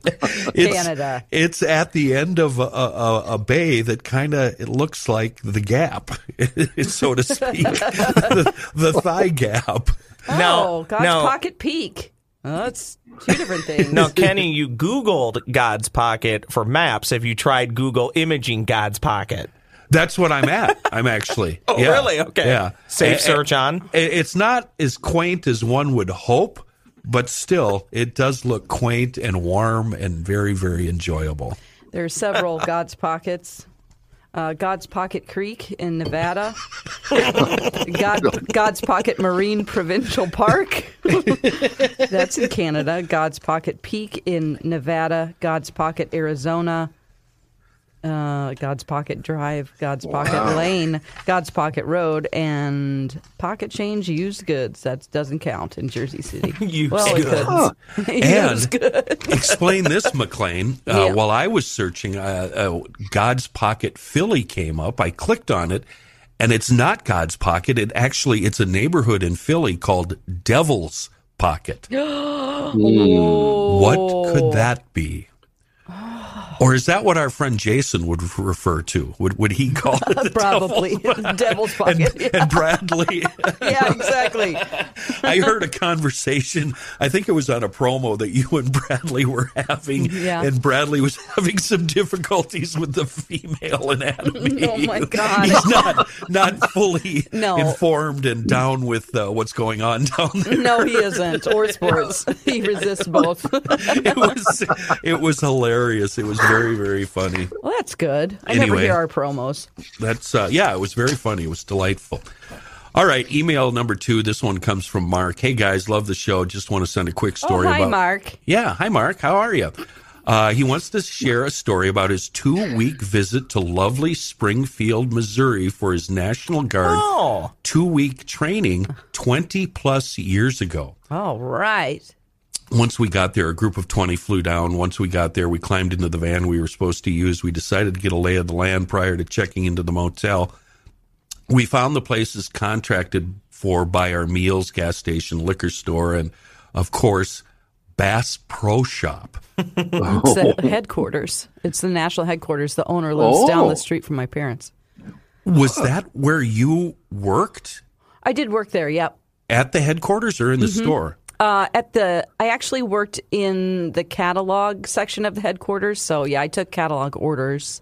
Speaker 6: It's-
Speaker 4: Canada.
Speaker 6: It's at the end of a, a, a bay that kind of it looks like the gap, [LAUGHS] so to speak, the, the thigh gap.
Speaker 3: Oh, now-
Speaker 4: oh, God's
Speaker 3: now-
Speaker 4: pocket peak. Oh, that's two different things.
Speaker 3: Now, Kenny, you Googled God's Pocket for maps. Have you tried Google imaging God's Pocket?
Speaker 6: That's what I'm at. [LAUGHS] I'm actually.
Speaker 3: Oh,
Speaker 6: Yeah.
Speaker 3: really? Okay.
Speaker 6: Yeah.
Speaker 3: Safe
Speaker 6: A-
Speaker 3: search on?
Speaker 6: It's not as quaint as one would hope, but still, it does look quaint and warm and very, very enjoyable.
Speaker 4: There are several [LAUGHS] God's pockets. Uh, God's Pocket Creek in Nevada. [LAUGHS] God, God's Pocket Marine Provincial Park. That's in Canada. God's Pocket Peak in Nevada. God's Pocket Arizona. Uh, God's Pocket Drive, God's Pocket Lane, God's Pocket Road, and Pocket Change Used Goods. That doesn't count in Jersey City. [LAUGHS]
Speaker 3: Used
Speaker 4: well,
Speaker 3: goods.
Speaker 4: could. [LAUGHS]
Speaker 6: And
Speaker 4: goods.
Speaker 6: explain this, McClain. [LAUGHS] Uh,
Speaker 4: Yeah.
Speaker 6: While I was searching, uh, uh, God's Pocket Philly came up. I clicked on it, and it's not God's Pocket. It actually it's a neighborhood in Philly called Devil's Pocket. [GASPS] What could that be? Or is that what our friend Jason would refer to? Would would he call [LAUGHS] it the
Speaker 4: Probably [LAUGHS] Devil's
Speaker 6: And,
Speaker 4: Pocket.
Speaker 6: and Bradley, [LAUGHS]
Speaker 4: yeah, exactly.
Speaker 6: I heard a conversation. I think it was on a promo that you and Bradley were having,
Speaker 4: Yeah.
Speaker 6: and Bradley was having some difficulties with the female anatomy.
Speaker 4: Oh, my God.
Speaker 6: He's not not fully
Speaker 4: No.
Speaker 6: informed and down with uh, what's going on down there.
Speaker 4: No, he isn't. Or sports. He resists both.
Speaker 6: It was it was hilarious. It was very very funny.
Speaker 4: Well, that's good. I never hear our promos.
Speaker 6: That's uh, yeah, it was very funny. It was delightful. All right, email number two. This one comes from Mark. Hey guys, love the show. Just want to send a quick story
Speaker 4: oh, hi,
Speaker 6: about.
Speaker 4: Mark.
Speaker 6: Yeah, hi Mark. How are you? Uh, he wants to share a story about his two-week visit to lovely Springfield, Missouri, for his National Guard
Speaker 3: Oh.
Speaker 6: two-week training twenty plus years ago
Speaker 4: All right.
Speaker 6: Once we got there, a group of 20 flew down. Once we got there, we climbed into the van we were supposed to use. We decided to get a lay of the land prior to checking into the motel. We found the places contracted for by our meals, gas station, liquor store, and of course, Bass Pro Shop. [LAUGHS]
Speaker 4: It's the [LAUGHS] headquarters. It's the national headquarters. The owner lives down
Speaker 7: Oh.
Speaker 4: the street from my parents.
Speaker 6: Was that where you worked?
Speaker 4: I did work there. Yep.
Speaker 6: At the headquarters or in the mm-hmm. store?
Speaker 4: Uh, at the, I actually worked in the catalog section of the headquarters. So yeah, I took catalog orders.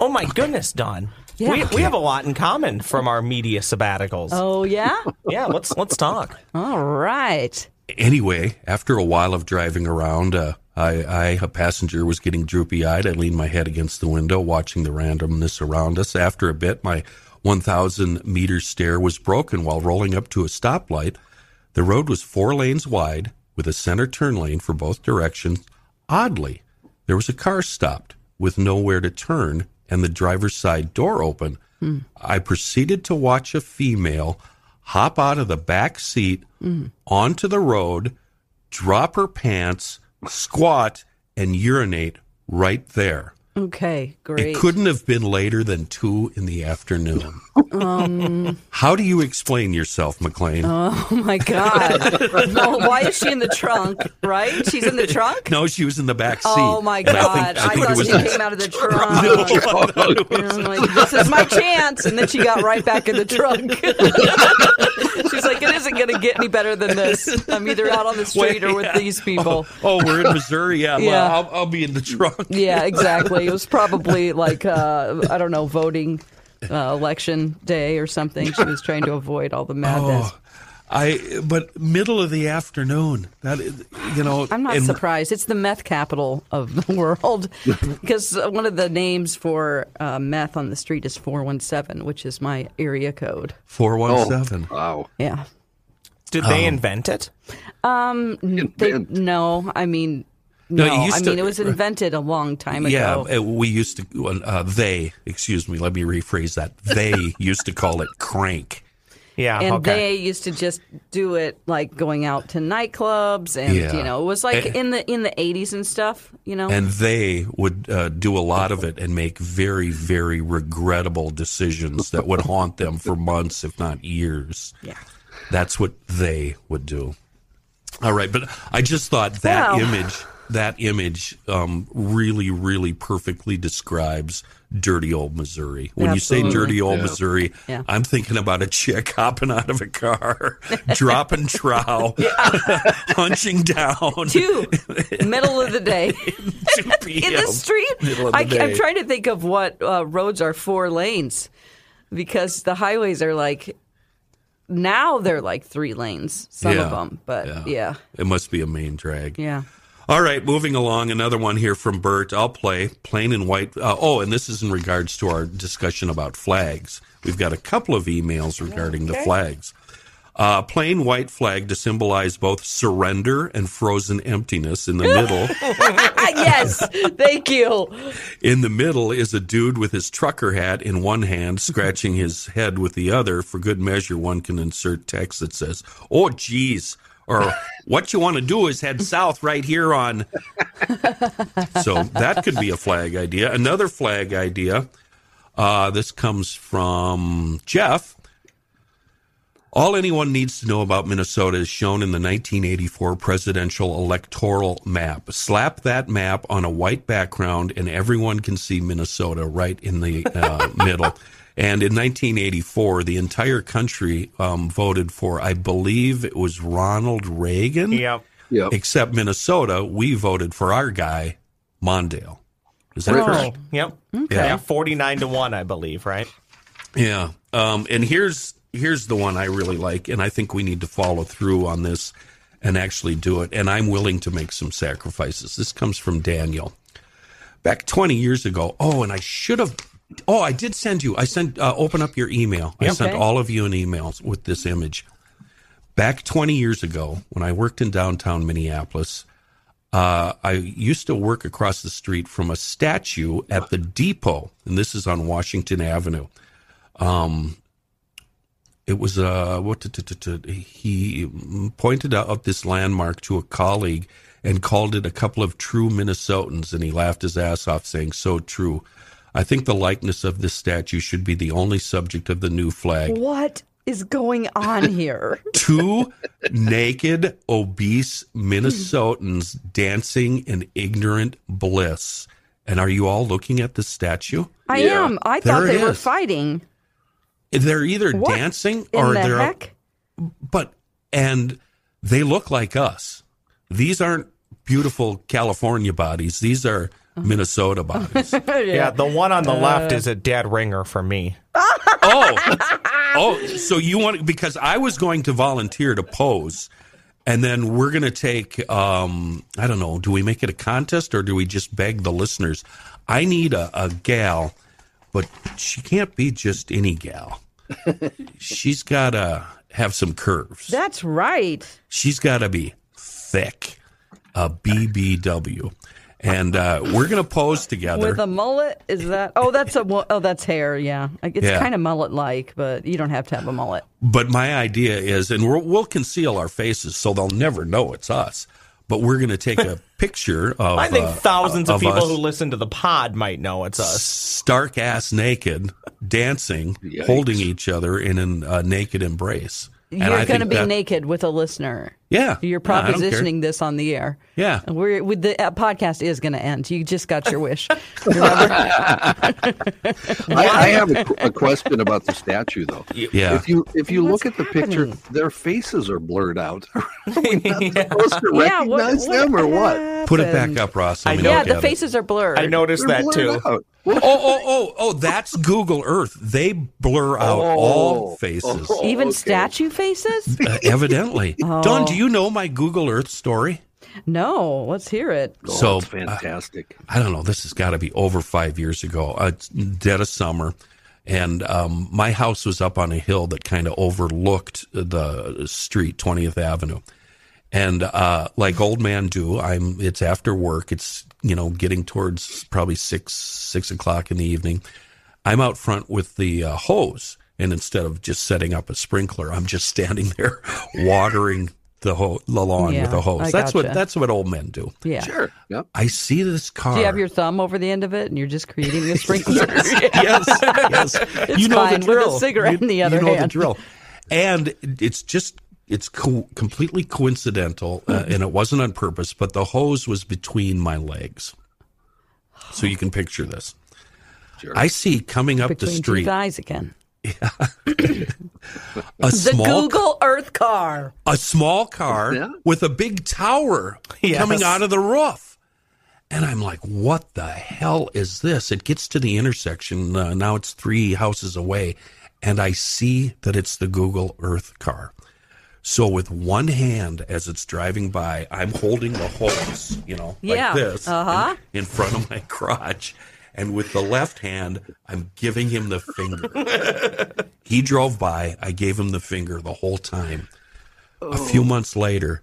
Speaker 3: Oh my goodness, Dawn.
Speaker 4: Yeah.
Speaker 3: We, we have a lot in common from our media sabbaticals.
Speaker 4: Oh yeah. [LAUGHS]
Speaker 3: Yeah, let's let's talk.
Speaker 4: All right.
Speaker 6: Anyway, after a while of driving around, uh, I, I, a passenger, was getting droopy eyed. I leaned my head against the window, watching the randomness around us. After a bit, my 1,000 meter stare was broken while rolling up to a stoplight. The road was four lanes wide with a center turn lane for both directions. Oddly, there was a car stopped with nowhere to turn and the driver's side door open. Hmm. I proceeded to watch a female hop out of the back seat hmm. onto the road, drop her pants, squat, and urinate right there.
Speaker 4: Okay. Great.
Speaker 6: It couldn't have been later than two in the afternoon.
Speaker 4: Um.
Speaker 6: How do you explain yourself, McClain?
Speaker 4: Oh my God. no, why is she in the trunk? Right? She's in the trunk.
Speaker 6: no, she was in the back seat.
Speaker 4: Oh my
Speaker 6: And I
Speaker 4: God!
Speaker 6: think-
Speaker 4: I,
Speaker 6: I think
Speaker 4: thought
Speaker 6: was
Speaker 4: she came out of the trunk. [LAUGHS] [LAUGHS] I'm like, this is my chance, and then she got right back in the trunk. [LAUGHS] She's like, it is isn't going to get any better than this. I'm either out on the street or with
Speaker 6: Yeah.
Speaker 4: these people.
Speaker 6: Oh, we're in Missouri. Yeah,
Speaker 4: Yeah.
Speaker 6: Well, I'll, I'll be in the trunk.
Speaker 4: Yeah, exactly. It was probably like uh, I don't know, voting uh, election day or something. She was trying to avoid all the madness.
Speaker 6: Oh, I but middle of the afternoon. That is- you know,
Speaker 4: I'm not
Speaker 6: and-
Speaker 4: surprised. It's the meth capital of the [LAUGHS] world because one of the names for uh, meth on the street is 417, which is my area code.
Speaker 6: Four one seven.
Speaker 7: Wow.
Speaker 4: Yeah.
Speaker 3: Did they invent it?
Speaker 4: Um, they, no, I mean,
Speaker 6: No,
Speaker 4: no.
Speaker 6: used
Speaker 4: I
Speaker 6: to-
Speaker 4: mean, it was invented a long time
Speaker 6: Yeah,
Speaker 4: ago.
Speaker 6: uh, we used to. Uh, they, excuse me. Let me rephrase that. They [LAUGHS] used to call it crank.
Speaker 3: Yeah.
Speaker 4: and
Speaker 3: okay.
Speaker 4: they used to just do it like going out to nightclubs and
Speaker 6: Yeah.
Speaker 4: you know it was like
Speaker 6: Eh.
Speaker 4: in the in the 80s and stuff you know
Speaker 6: And they would uh, do a lot of it and make very, very regrettable decisions that would haunt them for months, if not years.
Speaker 4: Yeah.
Speaker 6: That's what they would do. All right, but I just thought that
Speaker 4: Wow.
Speaker 6: image, that image, um, really, really perfectly describes dirty old Missouri. When you say dirty old
Speaker 7: Yeah.
Speaker 6: Missouri,
Speaker 4: Yeah.
Speaker 6: I'm thinking about a chick [LAUGHS] hopping out of a car, [LAUGHS] dropping trow, [LAUGHS] hunching down.
Speaker 4: two middle of the day
Speaker 6: 2
Speaker 4: in the street
Speaker 6: the
Speaker 4: I, i'm trying to think of what uh, roads are four lanes because the highways are like now they're like three lanes some of them but yeah
Speaker 6: It must be a main drag.
Speaker 4: yeah,
Speaker 6: All right, moving along. Another one here from Bert. I'll play plain and white. Uh, oh, and this is in regards to our discussion about flags. We've got a couple of emails regarding the flags. Uh, plain white flag to symbolize both surrender and frozen emptiness. In the middle, [LAUGHS]
Speaker 4: yes thank you
Speaker 6: in the middle is a dude with his trucker hat in one hand, scratching his head with the other. For good measure, one can insert text that says, "Oh, geez." Or what you want to do is head south right here on. [LAUGHS] so that could be a flag idea. Another flag idea. Uh, this comes from Jeff. All anyone needs to know about Minnesota is shown in the 1984 presidential electoral map. Slap that map on a white background, and everyone can see Minnesota right in the uh, [LAUGHS] middle. And in 1984, the entire country um, voted for, I believe it was Ronald Reagan.
Speaker 3: Yep.
Speaker 7: Yep.
Speaker 6: Except Minnesota, we voted for our guy, Mondale. Is that correct?
Speaker 3: Yep.
Speaker 6: Yeah.
Speaker 3: Yeah. 49 to 1, I believe, right?
Speaker 6: Yeah. Um, and here's here's the one I really like, and I think we need to follow through on this and actually do it. And I'm willing to make some sacrifices. This comes from Daniel. Back 20 years ago. Oh, and I should have. Oh, I did send you. I sent. Uh, open up your email. I sent all of you an email with this image. Back 20 years ago, when I worked in downtown Minneapolis, uh, I used to work across the street from a statue at the depot, and this is on Washington Avenue. Um, it was uh, what t- t- t- t- he pointed out this landmark to a colleague and called it a couple of true Minnesotans, and he laughed his ass off, saying, "So true." I think the likeness of this statue should be the only subject of the new flag.
Speaker 4: what is going on here [LAUGHS]
Speaker 6: Two naked, obese Minnesotans dancing in ignorant bliss. And are you all looking at the statue?
Speaker 4: i
Speaker 7: Yeah.
Speaker 4: am i thought
Speaker 6: There it
Speaker 4: they were fighting
Speaker 6: They're either
Speaker 4: What
Speaker 6: dancing
Speaker 4: in
Speaker 6: or
Speaker 4: the
Speaker 6: they're
Speaker 4: heck
Speaker 6: but and they look like us. These aren't beautiful California bodies. These are Minnesota bodies. [LAUGHS]
Speaker 3: Yeah. the one on the left is a dead ringer for me.
Speaker 6: oh, oh, so you want because I was going to volunteer to pose, and then we're going to take. Um, I don't know. Do we make it a contest or do we just beg the listeners? I need a, a gal, but she can't be just any gal. She's got to have some curves.
Speaker 4: that's right
Speaker 6: She's got to be thick, a BBW, and uh, we're going to pose together.
Speaker 4: with a mullet is that oh that's a oh that's hair yeah it's
Speaker 6: Yeah.
Speaker 4: kind of mullet like but you don't have to have a mullet
Speaker 6: But my idea is, and we'll, we'll conceal our faces so they'll never know it's us. But we're going to take a [LAUGHS] picture of.
Speaker 3: I think
Speaker 6: uh,
Speaker 3: thousands of,
Speaker 6: of
Speaker 3: people who listen to the pod might know it's us.
Speaker 6: stark ass naked, dancing,
Speaker 7: Yikes.
Speaker 6: holding each other in a uh, naked embrace. And
Speaker 4: You're going to be
Speaker 6: that-
Speaker 4: naked with a listener.
Speaker 6: Yeah.
Speaker 4: You're
Speaker 6: Yeah, I
Speaker 4: propositioning this on the air.
Speaker 6: Yeah.
Speaker 4: And We're, with the uh, podcast is going to end. You just got your wish. [LAUGHS]
Speaker 7: I, I have a, a question about the statue, though.
Speaker 6: Yeah.
Speaker 7: If you if you
Speaker 4: What's
Speaker 7: look at the picture, their faces are blurred out. [LAUGHS] Are we not [LAUGHS] supposed to
Speaker 4: yeah, what-
Speaker 7: recognize them or what?
Speaker 6: Put it back up, Ross.
Speaker 3: I
Speaker 6: me
Speaker 3: know-
Speaker 4: Yeah, the
Speaker 6: at it.
Speaker 4: faces are blurred.
Speaker 3: I noticed
Speaker 7: They're
Speaker 3: that
Speaker 7: blurred
Speaker 3: too.
Speaker 7: out. What?
Speaker 6: Oh, oh, oh, oh, that's Google Earth. They blur out all faces.
Speaker 7: Oh, [LAUGHS]
Speaker 4: Even
Speaker 7: okay.
Speaker 4: statue faces? [LAUGHS]
Speaker 6: Uh, evidently.
Speaker 4: Oh.
Speaker 6: Dawn, do you know my Google Earth story?
Speaker 4: No, let's hear it.
Speaker 7: Oh,
Speaker 6: So,
Speaker 7: it's fantastic.
Speaker 6: I don't know. This has got to be over five years ago. Uh, it's dead of summer. And um, my house was up on a hill that kind of overlooked the street, 20th Avenue. And uh, like old man do, I'm. It's after work. It's you know getting towards probably six six o'clock in the evening. I'm out front with the uh, hose, and instead of just setting up a sprinkler, I'm just standing [LAUGHS] there watering the, ho- the lawn
Speaker 4: Yeah,
Speaker 6: with a hose.
Speaker 4: I
Speaker 6: that's what that's what old men do.
Speaker 4: Yeah.
Speaker 7: Sure. Yep.
Speaker 6: I see this car.
Speaker 4: Do you have your thumb over the end of it and you're just creating a [LAUGHS] sprinkler?
Speaker 6: yes, yes. [LAUGHS]
Speaker 4: It's
Speaker 6: you know
Speaker 4: fine,
Speaker 6: the
Speaker 4: with a
Speaker 6: drill.
Speaker 4: cigarette
Speaker 6: you,
Speaker 4: in the other
Speaker 6: you know
Speaker 4: hand.
Speaker 6: the drill. And it's just it's co- completely coincidental, uh, and it wasn't on purpose. But the hose was between my legs, so you can picture this.
Speaker 7: Sure.
Speaker 6: I see coming up
Speaker 4: Between
Speaker 6: the
Speaker 4: two
Speaker 6: street
Speaker 4: thighs again. [COUGHS]
Speaker 6: a
Speaker 4: The Google Earth car.
Speaker 6: a small car
Speaker 7: Yeah.
Speaker 6: with a big tower
Speaker 3: Yes.
Speaker 6: coming out of the roof. And I'm like, what the hell is this? It gets to the intersection. Uh, now it's three houses away. And I see that it's the Google Earth car. So with one hand, as it's driving by, I'm holding the hose, you know,
Speaker 4: Yeah.
Speaker 6: like this
Speaker 4: Uh-huh.
Speaker 6: in, in front of my crotch. And with the left hand, I'm giving him the finger. [LAUGHS] he drove by. I gave him the finger the whole time. A few months later,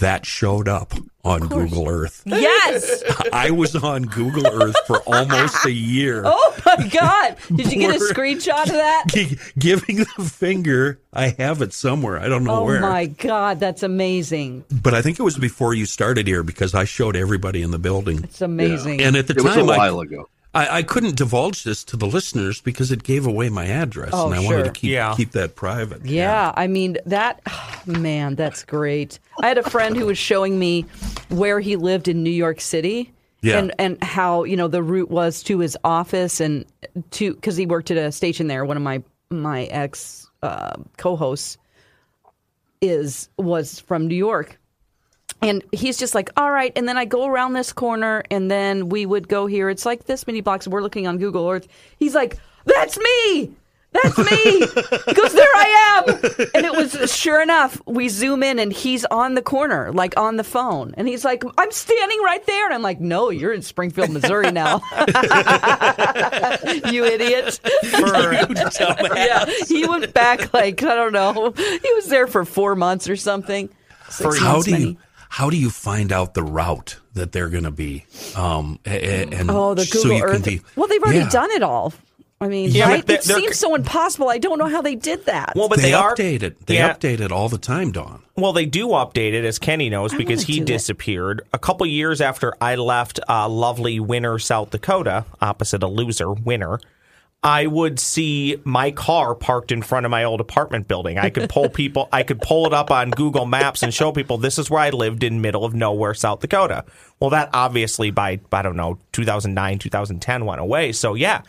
Speaker 6: that showed up on Google Earth.
Speaker 4: Yes. [LAUGHS]
Speaker 6: I was on Google Earth for almost a year. [LAUGHS]
Speaker 4: Oh my God. Did you get a screenshot of that? [LAUGHS]
Speaker 6: Gi- Giving the finger, I have it somewhere. I don't know
Speaker 4: Oh
Speaker 6: where.
Speaker 4: Oh my God. That's amazing.
Speaker 6: But I think it was before you started here because I showed everybody in the building.
Speaker 4: It's amazing.
Speaker 6: And at the
Speaker 7: It was a
Speaker 6: time, I,
Speaker 7: while ago.
Speaker 6: I, I couldn't divulge this to the listeners because it gave away my address,
Speaker 4: Oh,
Speaker 6: and I wanted to keep
Speaker 3: Yeah.
Speaker 6: keep that private.
Speaker 4: Yeah, I mean that [SIGHS] man, that's great. I had a friend who was showing me where he lived in New York City.
Speaker 6: Yeah.
Speaker 4: And and how, you know, the route was to his office and to cuz he worked at a station there. One of my my ex uh, co-hosts is was from New York. And he's just like, all right. And then I go around this corner, and then we would go here. It's like this many blocks. We're looking on Google Earth. He's like, that's me. That's me. [LAUGHS] Because there I am. And it was sure enough, we zoom in, and he's on the corner, like on the phone. And he's like, I'm standing right there. And I'm like, no, you're in Springfield, Missouri now. [LAUGHS] you idiot. yeah. He went back, like, I don't know. He was there for four months or something. Six
Speaker 6: How do you. How do you find out the route that they're going to be? Um, a- a- and
Speaker 4: Oh, the
Speaker 6: so
Speaker 4: Google
Speaker 6: you
Speaker 4: Earth.
Speaker 6: can be
Speaker 4: well, they've already
Speaker 6: Yeah.
Speaker 4: done it all. I mean,
Speaker 3: Yeah,
Speaker 4: right?
Speaker 3: but
Speaker 4: It
Speaker 3: they're- they're-
Speaker 4: seems so impossible. I don't know how they did that.
Speaker 3: Well, but
Speaker 6: they,
Speaker 3: they,
Speaker 6: update it. They
Speaker 3: Yeah.
Speaker 6: update it all the time, Dawn.
Speaker 3: Well, they do update it, as Kenny knows,
Speaker 4: I
Speaker 3: because he
Speaker 4: do it.
Speaker 3: disappeared a couple years after I left uh, lovely Winner, South Dakota, opposite a loser, Winner. I would see my car parked in front of my old apartment building. I could pull people, I could pull it up on Google Maps and show people this is where I lived in middle of nowhere, South Dakota. Well, that obviously by I don't know 2009, 2010 went away. So yeah,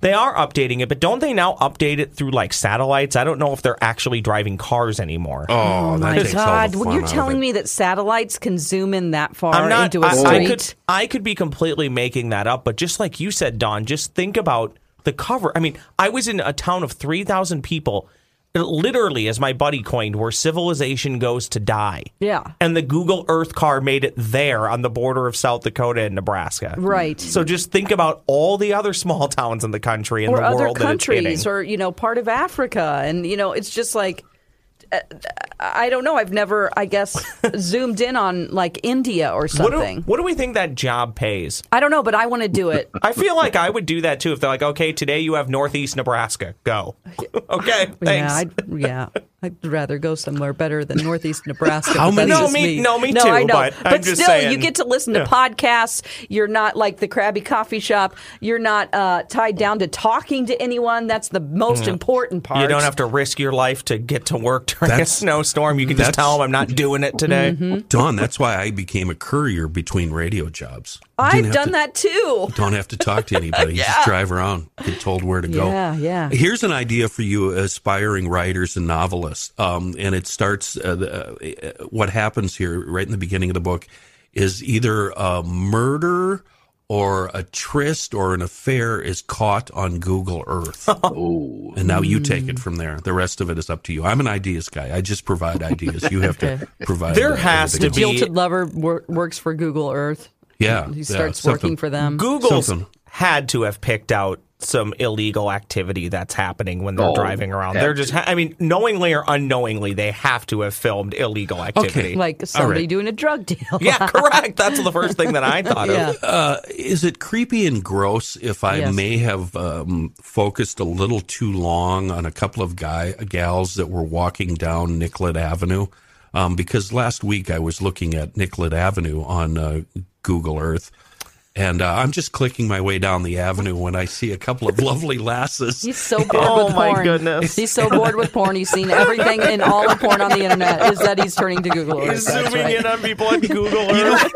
Speaker 3: they are updating it, but don't they now update it through like satellites? I don't know if they're actually driving cars anymore.
Speaker 6: Oh, that oh,
Speaker 4: my
Speaker 6: takes all the
Speaker 4: God! When
Speaker 6: fun
Speaker 4: you're telling me that satellites can zoom in that far
Speaker 3: I'm not.
Speaker 4: into a
Speaker 3: I,
Speaker 4: street,
Speaker 3: I could. I could be completely making that up, but just like you said, Dawn, just think about the cover. I mean, I was in a town of three thousand people, literally, as my buddy coined, where civilization goes to die.
Speaker 4: Yeah.
Speaker 3: And the Google Earth car made it there on the border of South Dakota and Nebraska.
Speaker 4: Right.
Speaker 3: So just think about all the other small towns in the country and
Speaker 4: or
Speaker 3: the
Speaker 4: other
Speaker 3: world that it's
Speaker 4: countries,
Speaker 3: hitting.
Speaker 4: or you know, part of Africa, and you know, it's just like. I don't know. I've never, I guess, [LAUGHS] zoomed in on like India or
Speaker 3: what do,
Speaker 4: something.
Speaker 3: what do we think that job pays?
Speaker 4: I don't know, but I want to do it.
Speaker 3: I feel like I would do that too if they're like, okay, today you have Northeast Nebraska. Go. [LAUGHS] okay, thanks.
Speaker 4: Yeah, I'd, yeah. I'd rather go somewhere better than Northeast Nebraska. [LAUGHS]
Speaker 6: How many-
Speaker 3: No,
Speaker 4: just
Speaker 3: me- no, me
Speaker 4: no,
Speaker 3: too,
Speaker 4: I know.
Speaker 3: but I'm just
Speaker 4: still,
Speaker 3: saying-
Speaker 4: you get to listen to
Speaker 3: Yeah.
Speaker 4: podcasts. You're not like the Krabby Coffee Shop. You're not uh, tied down to talking to anyone. That's the most important part.
Speaker 3: You don't have to risk your life to get to work during [LAUGHS] a snowstorm. You can just tell them I'm not doing it today.
Speaker 6: Dawn, that's why I became a courier between radio jobs.
Speaker 4: I've done
Speaker 6: to-
Speaker 4: that too.
Speaker 6: Don't have to talk to anybody. You [LAUGHS] just drive around, get told where to go.
Speaker 4: Yeah, yeah.
Speaker 6: Here's an idea for you, aspiring writers and novelists. Um, and it starts. Uh, the, uh, what happens here, right in the beginning of the book, is either a murder or a tryst or an affair is caught on Google Earth. [LAUGHS]
Speaker 7: Oh,
Speaker 6: And now you take it from there. The rest of it is up to you. I'm an ideas guy. I just provide [LAUGHS] ideas. You have to provide.
Speaker 3: There
Speaker 6: uh,
Speaker 3: has to
Speaker 6: else.
Speaker 3: be-
Speaker 4: Jilted lover wor- works for Google Earth.
Speaker 6: Yeah,
Speaker 4: He starts
Speaker 6: something.
Speaker 4: working for them.
Speaker 6: Google
Speaker 3: had to have picked out some illegal activity that's happening when they're
Speaker 7: Oh,
Speaker 3: driving around.
Speaker 7: had
Speaker 3: They're just, ha- I mean, knowingly or unknowingly, they have to have filmed illegal activity.
Speaker 4: like somebody
Speaker 6: right.
Speaker 4: doing a drug deal.
Speaker 3: yeah, [LAUGHS] correct. That's the first thing that I thought
Speaker 4: Yeah.
Speaker 3: of.
Speaker 6: Uh, is it creepy and gross if I
Speaker 4: Yes.
Speaker 6: may have um, focused a little too long on a couple of guy gals that were walking down Nicollet Avenue? Um, because last week I was looking at Nicollet Avenue on uh, Google Earth. And uh, I'm just clicking my way down the avenue when I see a couple of lovely lasses.
Speaker 4: He's so [LAUGHS] bored
Speaker 3: Oh,
Speaker 4: with
Speaker 3: my
Speaker 4: porn.
Speaker 3: goodness.
Speaker 4: He's so bored with porn. He's seen everything in all of porn on the internet. Is that he's turning to Google Earth?
Speaker 3: He's
Speaker 4: That's
Speaker 3: zooming
Speaker 4: right.
Speaker 3: in on people on [LAUGHS] Google
Speaker 6: You
Speaker 3: Earth.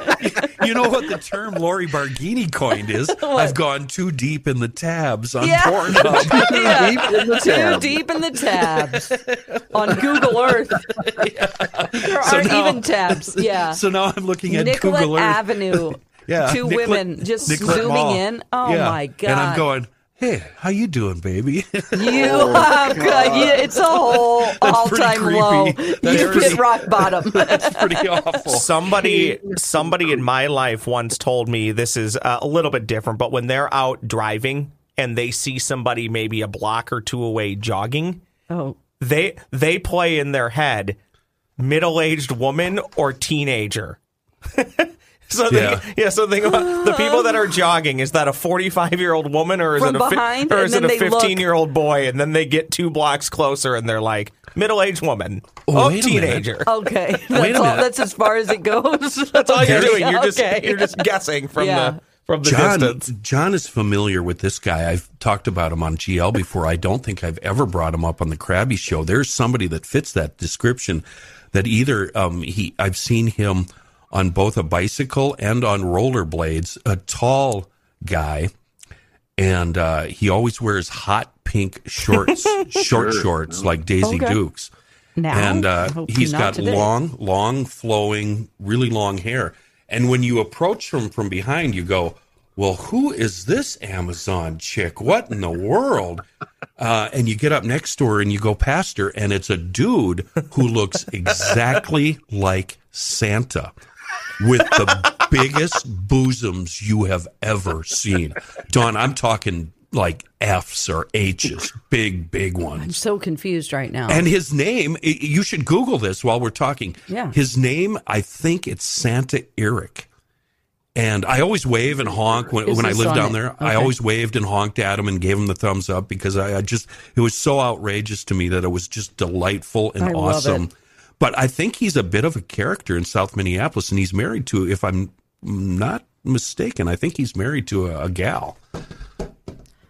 Speaker 6: know, you know what the term Lori Barghini coined is? [LAUGHS] I've gone too deep in the tabs on
Speaker 4: Yeah.
Speaker 6: Pornhub.
Speaker 4: Yeah.
Speaker 7: deep in the
Speaker 4: Too deep in the tabs on Google Earth. There
Speaker 6: So
Speaker 4: aren't
Speaker 6: now-
Speaker 4: even tabs. Yeah.
Speaker 6: So now I'm looking at
Speaker 4: Nicollet
Speaker 6: Google Earth.
Speaker 4: Avenue.
Speaker 6: Yeah,
Speaker 4: Two
Speaker 6: Nicollet-
Speaker 4: women just
Speaker 6: Nicollet
Speaker 4: zooming
Speaker 6: Mall.
Speaker 4: in. Oh
Speaker 6: Yeah.
Speaker 4: my god.
Speaker 6: And I'm going, hey, how you doing, baby? [LAUGHS]
Speaker 4: You have got, yeah, it's a whole [LAUGHS]
Speaker 6: all-time
Speaker 4: low.
Speaker 6: That's
Speaker 4: You've
Speaker 6: pretty-
Speaker 4: hit rock bottom. [LAUGHS]
Speaker 6: That's pretty awful.
Speaker 3: Somebody, somebody in my life once told me this is uh, a little bit different, but when they're out driving and they see somebody maybe a block or two away jogging,
Speaker 4: oh.
Speaker 3: they they play in their head middle aged woman or teenager. So they,
Speaker 6: Yeah.
Speaker 3: yeah. so think about the people that are [GASPS] jogging. Is that a forty five year old woman or is
Speaker 4: From
Speaker 3: it a fi- or is it a fifteen year old boy? And then they get two blocks closer and they're like middle aged woman.
Speaker 6: Oh,
Speaker 3: Oh,
Speaker 6: wait a
Speaker 3: teenager.
Speaker 4: Okay. That's,
Speaker 6: Wait a
Speaker 4: all,
Speaker 6: minute.
Speaker 4: that's as far as it goes. [LAUGHS]
Speaker 3: That's all you're doing. You're just
Speaker 4: Okay.
Speaker 3: you're just guessing from
Speaker 4: Yeah.
Speaker 3: the from the
Speaker 6: John,
Speaker 3: distance.
Speaker 6: John is familiar with this guy. I've talked about him on GL before. I don't think I've ever brought him up on the Krabby Show. There's somebody that fits that description. That either um, he, I've seen him on both a bicycle and on rollerblades. A tall guy, and uh, he always wears hot pink shorts, [LAUGHS] short shorts like Daisy
Speaker 4: Okay.
Speaker 6: Dukes.
Speaker 4: Now?
Speaker 6: and uh,
Speaker 4: I hope
Speaker 6: he's
Speaker 4: not
Speaker 6: got
Speaker 4: today.
Speaker 6: long, long, flowing, really long hair. And when you approach him from behind, you go, "Well, who is this Amazon chick? What in the world?" Uh, and you get up next to her and you go past her, and it's a dude who looks exactly like Santa. With the biggest bosoms you have ever seen. Dawn, I'm talking like F's or H's, big, big ones.
Speaker 4: I'm so confused right now.
Speaker 6: And his name, you should Google this while we're talking.
Speaker 4: Yeah.
Speaker 6: His name, I think it's Santa Eric. And I always wave and honk when, when I lived down
Speaker 4: it?
Speaker 6: there. I always waved and honked at him and gave him the thumbs up because I, I just, it was so outrageous to me that it was just delightful and
Speaker 4: I
Speaker 6: awesome.
Speaker 4: It.
Speaker 6: But I think he's a bit of a character in South Minneapolis and he's married to, if I'm not mistaken, I think he's married to a, a gal. Um,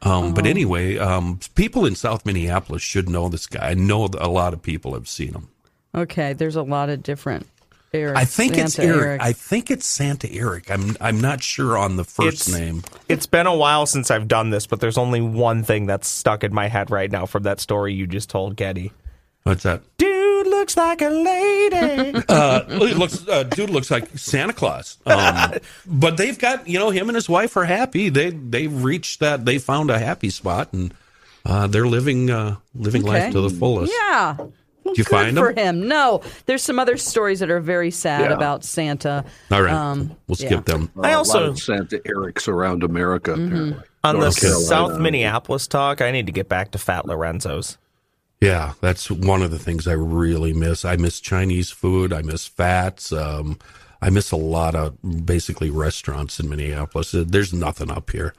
Speaker 4: Oh.
Speaker 6: But anyway, um, people in South Minneapolis should know this guy. I know a lot of people have seen him.
Speaker 4: okay, there's a lot of different Eric.
Speaker 6: I think it's
Speaker 4: Santa
Speaker 6: Eric. I think it's Santa Eric. I'm I'm not sure on the first
Speaker 3: It's-
Speaker 6: name.
Speaker 3: It's been a while since I've done this, but there's only one thing that's stuck in my head right now from that story you just told, Getty.
Speaker 6: What's that?
Speaker 3: Dude looks like a lady. [LAUGHS]
Speaker 6: Uh, looks uh, dude looks like Santa Claus. Um, [LAUGHS] but they've got you know him and his wife are happy. They they've reached that. They found a happy spot and uh, they're living uh, living
Speaker 4: Okay.
Speaker 6: life to the fullest.
Speaker 4: Yeah. Well,
Speaker 6: Did you
Speaker 4: good
Speaker 6: find
Speaker 4: for
Speaker 6: him?
Speaker 4: him? No, there's some other stories that are very sad
Speaker 7: Yeah.
Speaker 4: about Santa.
Speaker 6: All right,
Speaker 4: Um,
Speaker 6: we'll
Speaker 4: yeah.
Speaker 6: skip them.
Speaker 3: I
Speaker 7: a
Speaker 3: also-
Speaker 7: lot of Santa Eric's around America.
Speaker 4: Mm-hmm.
Speaker 7: Apparently.
Speaker 3: On the
Speaker 7: Carolina.
Speaker 3: South Minneapolis talk, I need to get back to Fat Lorenzo's.
Speaker 6: Yeah, that's one of the things I really miss. I miss Chinese food. I miss fats. Um, I miss a lot of basically restaurants in Minneapolis. There's nothing up here.